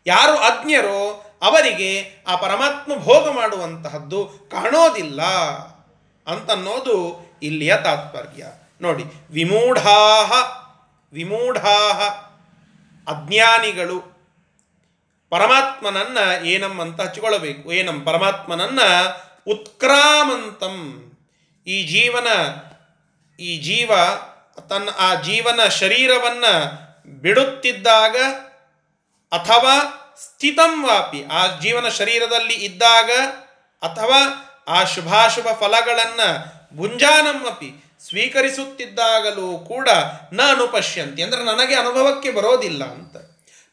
ಯಾರು ಅಜ್ಞರೋ ಅವರಿಗೆ ಆ ಪರಮಾತ್ಮ ಭೋಗ ಮಾಡುವಂತಹದ್ದು ಕಾಣೋದಿಲ್ಲ ಅಂತನ್ನೋದು ಇಲ್ಲಿಯ ತಾತ್ಪರ್ಯ. ನೋಡಿ, ವಿಮೂಢಾಹ ವಿಮೂಢಾಹ ಅಜ್ಞಾನಿಗಳು ಪರಮಾತ್ಮನನ್ನ ಏನಂ ಅಂತ ಹಚ್ಕೊಳ್ಬೇಕು ಏನಂ? ಪರಮಾತ್ಮನನ್ನ ಉತ್ಕ್ರಾಮಂತಂ. ಈ ಜೀವನ, ಈ ಜೀವ, ತನ್ನ ಆ ಜೀವನ ಶರೀರವನ್ನು ಬಿಡುತ್ತಿದ್ದಾಗ ಅಥವಾ ಸ್ಥಿತಂ ವಾಪಿ, ಆ ಜೀವನ ಶರೀರದಲ್ಲಿ ಇದ್ದಾಗ ಅಥವಾ ಆ ಶುಭಾಶುಭ ಫಲಗಳನ್ನು ಭುಂಜಾನಮ್ಮಪಿ ಸ್ವೀಕರಿಸುತ್ತಿದ್ದಾಗಲೂ ಕೂಡ ನ ಅನುಪಶ್ಯಂತಿ ಅಂದರೆ ನನಗೆ ಅನುಭವಕ್ಕೆ ಬರೋದಿಲ್ಲ ಅಂತ.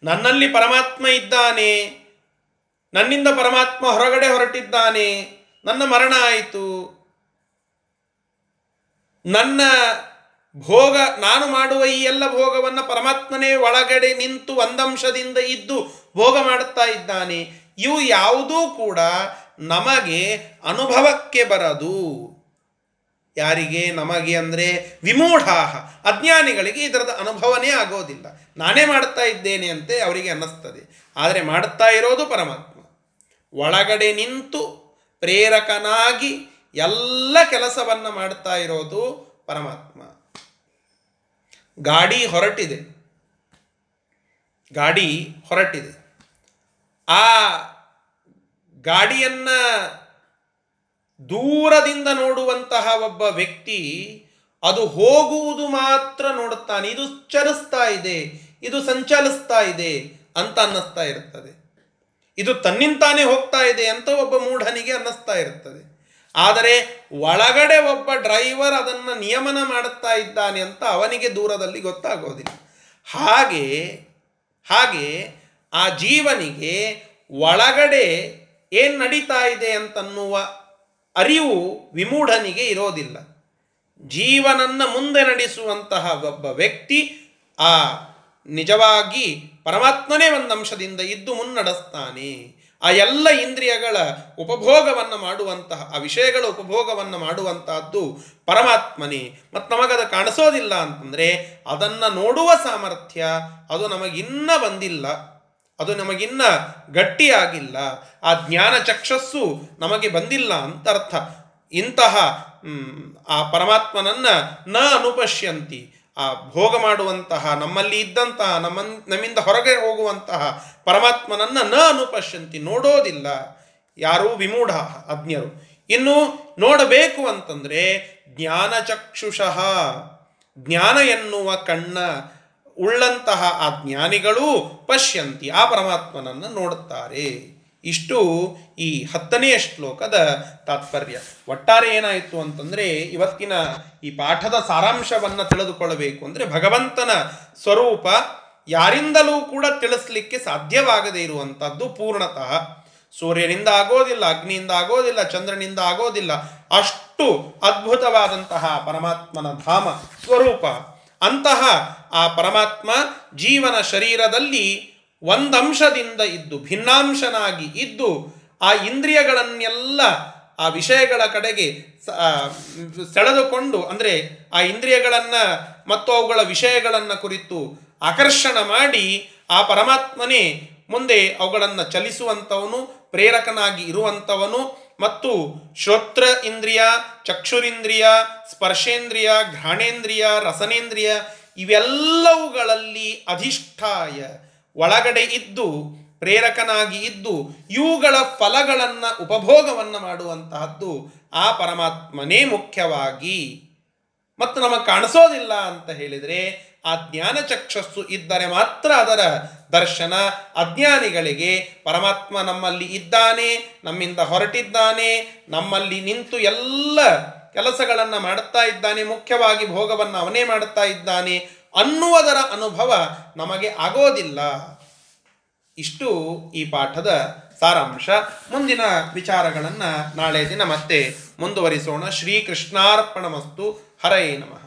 ನನ್ನಲ್ಲಿ ಪರಮಾತ್ಮ ಇದ್ದಾನೆ, ನನ್ನಿಂದ ಪರಮಾತ್ಮ ಹೊರಗಡೆ ಹೊರಟಿದ್ದಾನೆ, ನನ್ನ ಮರಣ ಆಯಿತು. ನನ್ನ ಭೋಗ, ನಾನು ಮಾಡುವ ಈ ಎಲ್ಲ ಭೋಗವನ್ನು ಪರಮಾತ್ಮನೇ ಒಳಗಡೆ ನಿಂತು ಒಂದಂಶದಿಂದ ಇದ್ದು ಭೋಗ ಮಾಡುತ್ತಾ ಇದ್ದಾನೆ. ಇವು ಯಾವುದೂ ಕೂಡ ನಮಗೆ ಅನುಭವಕ್ಕೆ ಬರದು. ಯಾರಿಗೆ? ನಮಗೆ ಅಂದರೆ ವಿಮೂಢಾಹ. ಅಜ್ಞಾನಿಗಳಿಗೆ ಇದರದ ಅನುಭವನೇ ಆಗೋದಿಲ್ಲ. ನಾನೇ ಮಾಡುತ್ತಾ ಇದ್ದೇನೆ ಅಂತೆ ಅವರಿಗೆ ಅನ್ನಿಸ್ತದೆ. ಆದರೆ ಮಾಡುತ್ತಾ ಇರೋದು ಪರಮಾತ್ಮ. ಒಳಗಡೆ ನಿಂತು ಪ್ರೇರಕನಾಗಿ ಎಲ್ಲ ಕೆಲಸವನ್ನು ಮಾಡ್ತಾ ಇರೋದು ಪರಮಾತ್ಮ. ಗಾಡಿ ಹೊರಟಿದೆ. ಗಾಡಿ ಹೊರಟಿದೆ. ಆ ಗಾಡಿಯನ್ನ ದೂರದಿಂದ ನೋಡುವಂತಹ ಒಬ್ಬ ವ್ಯಕ್ತಿ ಅದು ಹೋಗುವುದು ಮಾತ್ರ ನೋಡುತ್ತಾನೆ. ಇದು ಚಲಿಸ್ತಾ ಇದೆ, ಇದು ಸಂಚಲಿಸ್ತಾ ಇದೆ ಅಂತ ಅನ್ನಿಸ್ತಾ ಇರುತ್ತದೆ ಇದು ತನ್ನಿಂತಾನೇ ಹೋಗ್ತಾ ಇದೆ ಅಂತ ಒಬ್ಬ ಮೂಢನಿಗೆ ಅನ್ನಿಸ್ತಾ ಇರ್ತದೆ. ಆದರೆ ಒಳಗಡೆ ಒಬ್ಬ ಡ್ರೈವರ್ ಅದನ್ನು ನಿಯಮನ ಮಾಡುತ್ತಾ ಇದ್ದಾನೆ ಅಂತ ಅವನಿಗೆ ದೂರದಲ್ಲಿ ಗೊತ್ತಾಗೋದಿಲ್ಲ. ಹಾಗೆ ಹಾಗೆ ಆ ಜೀವನಿಗೆ ಒಳಗಡೆ ಏನು ನಡೀತಾ ಇದೆ ಅಂತನ್ನುವ ಅರಿವು ವಿಮೂಢನಿಗೆ ಇರೋದಿಲ್ಲ. ಜೀವನನ್ನ ಮುಂದೆ ನಡೆಸುವಂತಹ ಒಬ್ಬ ವ್ಯಕ್ತಿ ಆ ನಿಜವಾಗಿ ಪರಮಾತ್ಮನೇ ಒಂದು ಅಂಶದಿಂದ ಇದ್ದು ಮುನ್ನಡೆಸ್ತಾನೆ. ಆ ಎಲ್ಲ ಇಂದ್ರಿಯಗಳ ಉಪಭೋಗವನ್ನು ಮಾಡುವಂತಹ, ಆ ವಿಷಯಗಳ ಉಪಭೋಗವನ್ನು ಮಾಡುವಂತಹದ್ದು ಪರಮಾತ್ಮನೇ. ಮತ್ತು ನಮಗದು ಕಾಣಿಸೋದಿಲ್ಲ ಅಂತಂದರೆ ಅದನ್ನು ನೋಡುವ ಸಾಮರ್ಥ್ಯ ಅದು ನಮಗಿನ್ನ ಬಂದಿಲ್ಲ. ಅದು ನಮಗಿನ್ನ ಗಟ್ಟಿಯಾಗಿಲ್ಲ. ಆ ಜ್ಞಾನ ಚಕ್ಷಸ್ಸು ನಮಗೆ ಬಂದಿಲ್ಲ ಅಂತ ಅರ್ಥ ಇಂತಹ ಆ ಪರಮಾತ್ಮನನ್ನ ನ ಅನುಪಶ್ಯಂತಿ, ಆ ಭೋಗ ಮಾಡುವಂತಹ, ನಮ್ಮಲ್ಲಿ ಇದ್ದಂತಹ ನಮ್ಮ ನಮ್ಮಿಂದ ಹೊರಗೆ ಹೋಗುವಂತಹ ಪರಮಾತ್ಮನನ್ನ ನ ಅನುಪಶ್ಯಂತಿ ನೋಡೋದಿಲ್ಲ. ಯಾರೂ ವಿಮೂಢ ಅಜ್ಞರು. ಇನ್ನು ನೋಡಬೇಕು ಅಂತಂದರೆ ಜ್ಞಾನಚಕ್ಷುಷಃ ಜ್ಞಾನ ಎನ್ನುವ ಕಣ್ಣ ಉಳ್ಳಂತಹ ಆ ಜ್ಞಾನಿಗಳು ಪಶ್ಯಂತಿ, ಆ ಪರಮಾತ್ಮನನ್ನು ನೋಡುತ್ತಾರೆ. ಇಷ್ಟು ಈ ಹತ್ತನೆಯ ಶ್ಲೋಕದ ತಾತ್ಪರ್ಯ. ಒಟ್ಟಾರೆ ಏನಾಯಿತು ಅಂತಂದರೆ, ಇವತ್ತಿನ ಈ ಪಾಠದ ಸಾರಾಂಶವನ್ನು ತಿಳಿದುಕೊಳ್ಳಬೇಕು ಅಂದರೆ ಭಗವಂತನ ಸ್ವರೂಪ ಯಾರಿಂದಲೂ ಕೂಡ ತಿಳಿಸ್ಲಿಕ್ಕೆ ಸಾಧ್ಯವಾಗದೇ ಇರುವಂಥದ್ದು ಪೂರ್ಣತಃ. ಸೂರ್ಯನಿಂದ ಆಗೋದಿಲ್ಲ, ಅಗ್ನಿಯಿಂದ ಆಗೋದಿಲ್ಲ, ಚಂದ್ರನಿಂದ ಆಗೋದಿಲ್ಲ. ಅಷ್ಟು ಅದ್ಭುತವಾದಂತಹ ಪರಮಾತ್ಮನ ಧಾಮ, ಸ್ವರೂಪ. ಅಂತಹ ಆ ಪರಮಾತ್ಮ ಜೀವನ ಶರೀರದಲ್ಲಿ ಒಂದಂಶದಿಂದ ಇದ್ದು, ಭಿನ್ನಾಂಶನಾಗಿ ಇದ್ದು, ಆ ಇಂದ್ರಿಯಗಳನ್ನೆಲ್ಲ ಆ ವಿಷಯಗಳ ಕಡೆಗೆ ಸೆಳೆದುಕೊಂಡು, ಅಂದರೆ ಆ ಇಂದ್ರಿಯಗಳನ್ನು ಮತ್ತು ಅವುಗಳ ವಿಷಯಗಳನ್ನು ಕುರಿತು ಆಕರ್ಷಣ ಮಾಡಿ ಆ ಪರಮಾತ್ಮನೇ ಮುಂದೆ ಅವುಗಳನ್ನು ಚಲಿಸುವಂಥವನು, ಪ್ರೇರಕನಾಗಿ ಇರುವಂಥವನು ಮತ್ತು ಶ್ರೋತ್ರ ಇಂದ್ರಿಯ ಚಕ್ಷುರಿಂದ್ರಿಯ, ಸ್ಪರ್ಶೇಂದ್ರಿಯ, ಘ್ರಾಣೇಂದ್ರಿಯ, ರಸನೇಂದ್ರಿಯ ಇವೆಲ್ಲವುಗಳಲ್ಲಿ ಅಧಿಷ್ಠಾಯ. ಒಳಗಡೆ ಇದ್ದು, ಪ್ರೇರಕನಾಗಿ ಇದ್ದು, ಇವುಗಳ ಫಲಗಳನ್ನು ಉಪಭೋಗವನ್ನು ಮಾಡುವಂತಹದ್ದು ಆ ಪರಮಾತ್ಮನೇ ಮುಖ್ಯವಾಗಿ. ಮತ್ತು ನಮಗೆ ಕಾಣಿಸೋದಿಲ್ಲ ಅಂತ ಹೇಳಿದರೆ ಆ ಜ್ಞಾನ ಚಕ್ಷಸ್ಸು ಇದ್ದರೆ ಮಾತ್ರ ಅದರ ದರ್ಶನ ಅಜ್ಞಾನಿಗಳಿಗೆ ಪರಮಾತ್ಮ ನಮ್ಮಲ್ಲಿ ಇದ್ದಾನೆ, ನಮ್ಮಿಂದ ಹೊರಟಿದ್ದಾನೆ, ನಮ್ಮಲ್ಲಿ ನಿಂತು ಎಲ್ಲ ಕೆಲಸಗಳನ್ನು ಮಾಡುತ್ತಾ ಇದ್ದಾನೆ, ಮುಖ್ಯವಾಗಿ ಭೋಗವನ್ನು ಅವನೇ ಮಾಡುತ್ತಾ ಇದ್ದಾನೆ ಅನ್ನುವುದರ ಅನುಭವ ನಮಗೆ ಆಗೋದಿಲ್ಲ. ಇಷ್ಟು ಈ ಪಾಠದ ಸಾರಾಂಶ. ಮುಂದಿನ ವಿಚಾರಗಳನ್ನು ನಾಳೆ ದಿನ ಮತ್ತೆ ಮುಂದುವರಿಸೋಣ. ಶ್ರೀಕೃಷ್ಣಾರ್ಪಣಮಸ್ತು. ಹರಯೇ ನಮಃ.